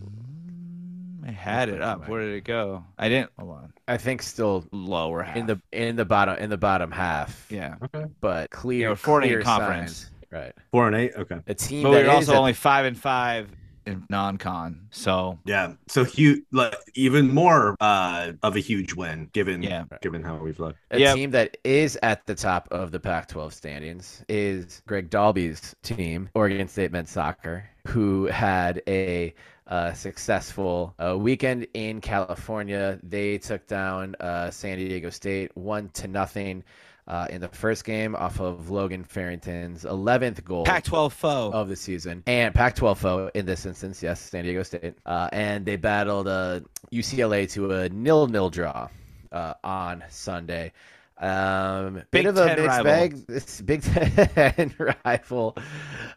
I had it up. Where did it go? I didn't. Hold on. I think still Lower half. in the in the bottom in the bottom half. yeah. Okay. but clear. Yeah, we're four and eight clear conference. signs. Right. Four and eight. Okay. A team But that we're is also at- only five and five in non-con. So Yeah. So huge, like even more uh, of a huge win given Yeah. given how we've looked. A Yep. team that is at the top of the Pac 12 standings is Greg Dalby's team, Oregon State men's soccer, who had a uh, successful uh, weekend in California. They took down uh, San Diego State one to nothing uh, in the first game off of Logan Farrington's 11th goal Pac-12 foe. of the season and Pac-12 foe in this instance, yes, San Diego State, uh, and they battled uh, UCLA to a nil-nil draw uh, on Sunday. Um, Big bit of a mixed rival. bag. This Big Ten rival,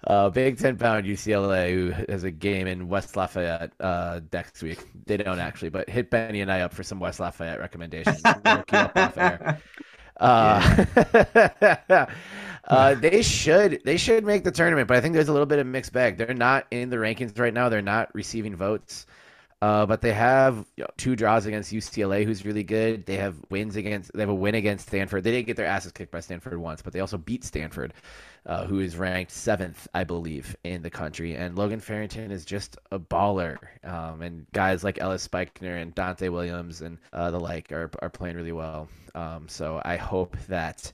uh, Big Ten bound UCLA, who has a game in West Lafayette uh, next week. They don't actually, but hit Benny and I up for some West Lafayette recommendations. We'll Uh, uh, they should they should make the tournament, but I think there's a little bit of mixed bag. They're not in the rankings right now. They're not receiving votes, uh, but they have you know, two draws against UCLA, who's really good. They have wins against. They have a win against Stanford. They didn't get their asses kicked by Stanford once, but they also beat Stanford, uh, who is ranked seventh, I believe, in the country. And Logan Farrington is just a baller. Um, and guys like Ellis Spikner and Dante Williams and uh, the like are are playing really well. Um, so I hope that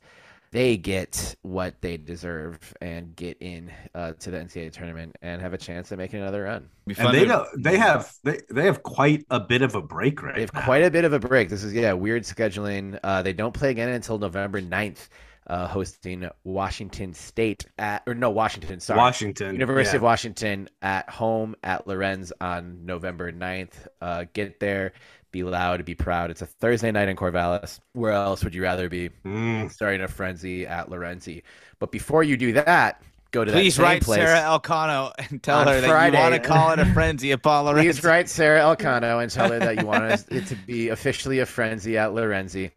they get what they deserve and get in uh, to the NCAA tournament and have a chance at making another run. And they don't, they have they, they have quite a bit of a break right They have now. quite a bit of a break. This is yeah weird scheduling. Uh, they don't play again until November 9th, uh, hosting Washington State at or no Washington sorry Washington University yeah. of Washington at home at Lorenz on November 9th. Uh, get there, be loud, be proud. It's a Thursday night in Corvallis. Where else would you rather be? Mm. Starting a frenzy at Lorenzi. But before you do that, go to Please that write place. Sara Elcano and tell her that Friday. you want to call it a frenzy at Paul Please write Sara Elcano and tell her that you want it to be officially a frenzy at Lorenzi.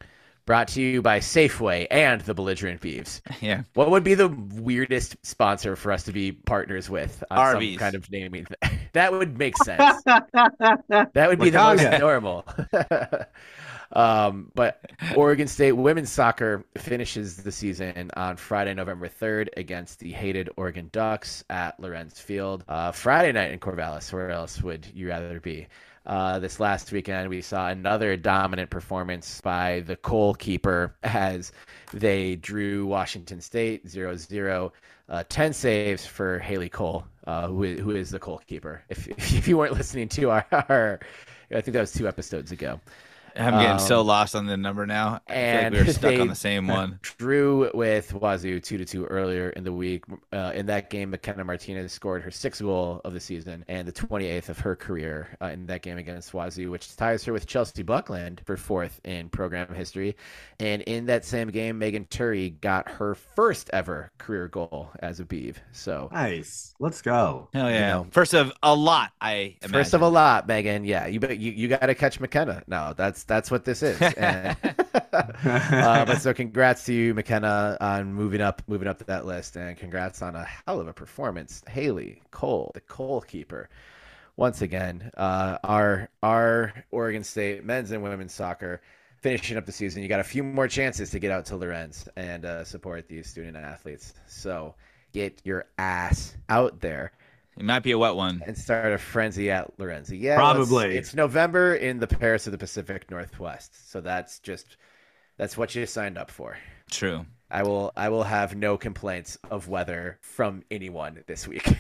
Brought to you by Safeway and the Belligerent Beavs. Yeah. What would be the weirdest sponsor for us to be partners with? On Arby's. Some kind of naming. Thing? That would make sense. That would be the most normal. um, but Oregon State women's soccer finishes the season on Friday, November 3rd against the hated Oregon Ducks at Lorenz Field. Uh, Friday night in Corvallis. Where else would you rather be? Uh, this last weekend, we saw another dominant performance by the Cole keeper as they drew Washington State 0 0. Uh, 10 saves for Haley Cole, uh, who, is, who is the Cole keeper. If, if you weren't listening to our, our, I think that was two episodes ago. I'm getting so Um, lost on the number now. I feel like we were stuck on the same one. Drew with Wazoo two to two earlier in the week. Uh, in that game, McKenna Martinez scored her sixth goal of the season and the 28th of her career uh, in that game against Wazoo, which ties her with Chelsea Buckland for fourth in program history. And in that same game, Megan Turry got her first ever career goal as a Beav. So Nice. Let's go. Hell yeah. know. First of a lot, I imagine. First of a lot, Megan. Yeah, you you, you got to catch McKenna. No, that's that's what this is. And, uh, but so congrats to you, McKenna, on moving up moving up to that list, and congrats on a hell of a performance, Haley Cole, the Cole keeper. Once again, uh, our our Oregon State men's and women's soccer finishing up the season. You got a few more chances to get out to Lorenz and uh, support these student athletes. So get your ass out there It might be a wet one. and start a frenzy at Lorenzi. Yeah, Probably. It's, it's November in the Paris of the Pacific Northwest, so that's just that's what you signed up for. True. I will I will have no complaints of weather from anyone this week.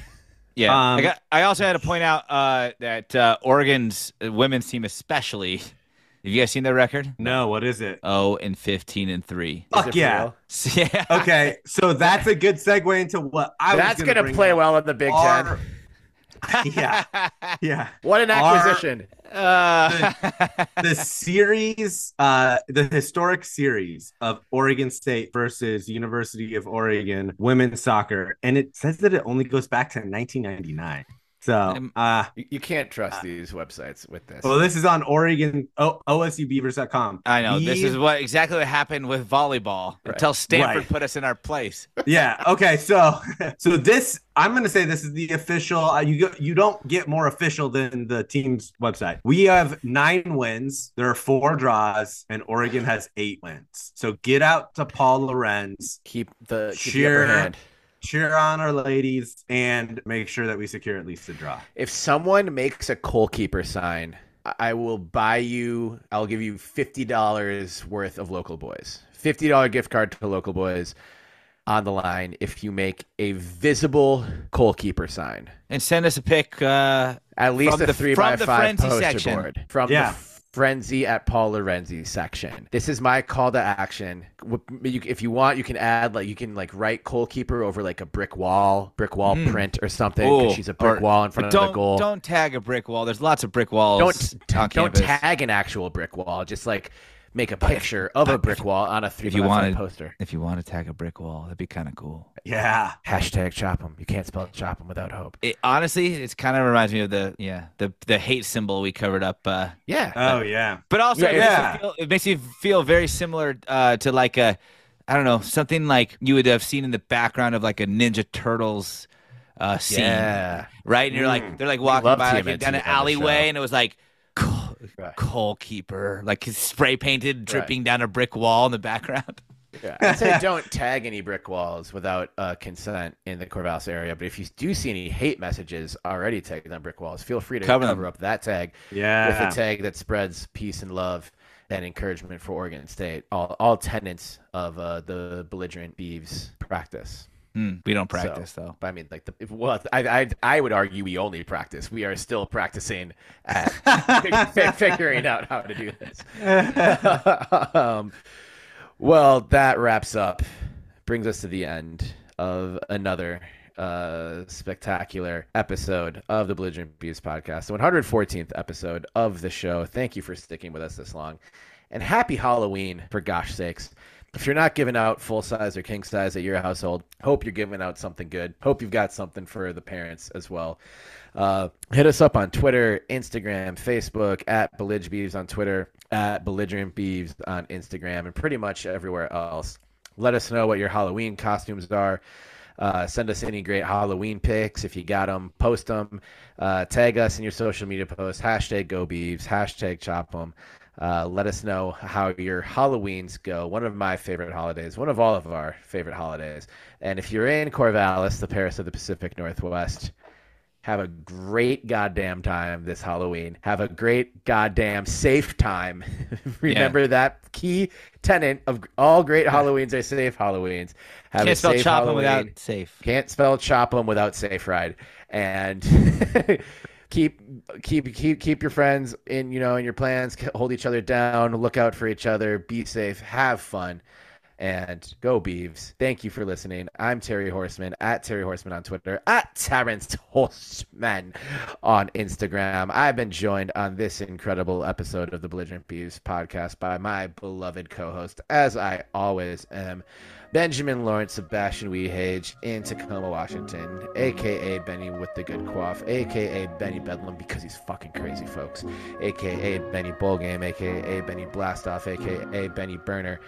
Yeah. Um, I got. I also had to point out uh, that uh, Oregon's uh, women's team, especially, have you guys seen their record? No, what is it? Oh, and fifteen and three. Fuck yeah. yeah. Okay, so that's a good segue into what I That's was gonna, play up. well in the Big Our- Ten. yeah, yeah. What an Our- acquisition! Uh, the series, uh, the historic series of Oregon State versus University of Oregon women's soccer, and it says that it only goes back to 1999. So, uh, You, can't trust these websites with this. well, this is on Oregon o- OSUBeavers.com. I know this is what exactly what happened with volleyball Right. until Stanford Right. put us in our place. yeah. Okay. So, so this I'm going to say this is the official. Uh, you go, you don't get more official than the team's website. We have nine wins. There are four draws, and Oregon has eight wins. So get out to Paul Lorenz, keep the keep the Cheer. upper hand. cheer on our ladies, and make sure that we secure at least a draw. If someone makes a coal keeper sign, I- I will buy you. I'll give you fifty dollars worth of local boys. Fifty dollar gift card to local boys on the line if you make a visible coal keeper sign. And send us a pic. Uh, At least From a the- three from by the five frenzy poster section. board from Yeah. the frenzy at Paul Lorenzi section. This is my call to action. If you want, you can add like you can like write coal keeper over like a brick wall, brick wall Mm. print or something. 'cause Ooh, she's a brick wall in front of the goal. don't tag a brick wall. There's lots of brick walls. don't don't campus. tag an actual brick wall. Just like make a picture of a brick wall on a three if you by five wanted- poster. If you want to tag a brick wall, that'd be kind of cool. Yeah. Hashtag chop them. You can't spell chop them without hope. It, honestly, it's kind of reminds me of the yeah the the hate symbol we covered up. Uh, Yeah. Oh yeah. but also, it, Yeah. makes me feel, it makes you feel very similar uh, to like a I don't know something like you would have seen in the background of like a Ninja Turtles uh, scene, yeah. right? And you're Mm. like they're like walking by like, TMNT down an alleyway, and it was like. Coal, Right. coal keeper, like spray painted, dripping down a brick wall in the background. Yeah, I'd say don't tag any brick walls without uh, consent in the Corvallis area. But if you do see any hate messages already tagged on brick walls, feel free to Cover cover, up that tag Yeah. with a tag that spreads peace and love and encouragement for Oregon State. All all tenants of uh, the belligerent Beavs practice. Hmm, we don't practice So, though. But I mean, like the if- well, I, I I would argue we only practice. We are still practicing at figuring out how to do this. um, well, that wraps up, brings us to the end of another uh, spectacular episode of the Belligerent Bees podcast, the 114th episode of the show. Thank you for sticking with us this long, and happy Halloween for gosh sakes. If you're not giving out full size or king size at your household, hope you're giving out something good. Hope you've got something for the parents as well. Uh, hit us up on Twitter, Instagram, Facebook, at Bellig Beavs on Twitter, at Belligerent Beavs on Instagram, and pretty much everywhere else. Let us know what your Halloween costumes are. Uh, send us any great Halloween pics if you got them. Post them. Uh, tag us in your social media posts. Hashtag Go Beavs. Hashtag Chop 'em. Uh, let us know how your Halloweens go. One of my favorite holidays, one of all of our favorite holidays. And if you're in Corvallis, the Paris of the Pacific Northwest, have a great goddamn time this Halloween. Have a great goddamn safe time. Remember that key tenant of all great Halloweens are safe Halloweens. Have Can't a spell safe chop without safe. Can't spell chop without safe ride. And keep keep keep keep your friends in you know in your plans. Hold each other down. Look out for each other. Be safe. Have fun. And go Beavs. Thank you for listening. I'm Terry Horseman at Terry Horseman on Twitter, at Terrence Horseman on Instagram. I've been joined on this incredible episode of the Belligerent Beavs podcast by my beloved co-host, as I always am, Benjamin Lawrence Sebastian Weehage in Tacoma, Washington, aka Benny with the good quaff, aka Benny Bedlam because he's fucking crazy, folks, aka Benny Bullgame, aka Benny Blastoff, aka Benny Burner.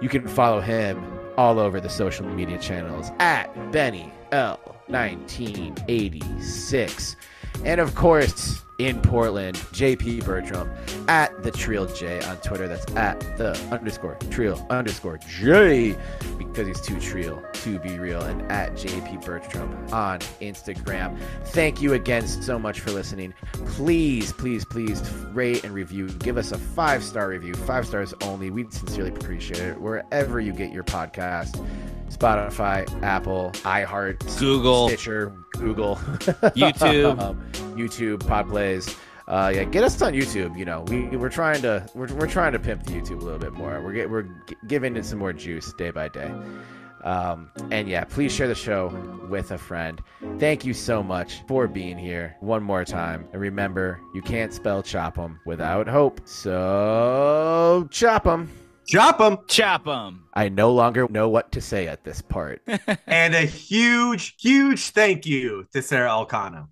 You can follow him all over the social media channels at Benny L 1986. And of course, in Portland, JP Bertram at the Trill J on Twitter. That's at the underscore Trill underscore J because he's too Trill to be real. And at JP Bertram on Instagram. Thank you again so much for listening. Please, please, please rate and review. Give us a five star review, five stars only. We'd sincerely appreciate it wherever you get your podcast. Spotify, Apple, iHeart, Google. Stitcher, Google, YouTube. um, YouTube, Podplays. Uh, yeah, get us on YouTube. You know, we we're trying to we're, we're trying to pimp the YouTube a little bit more. We're get, we're g- giving it some more juice day by day. Um, and yeah, please share the show with a friend. Thank you so much for being here one more time. And remember, you can't spell chop 'em without hope. So chop 'em. Chop them. Chop 'em. I no longer know what to say at this part. and a huge, huge thank you to Sara Elcano.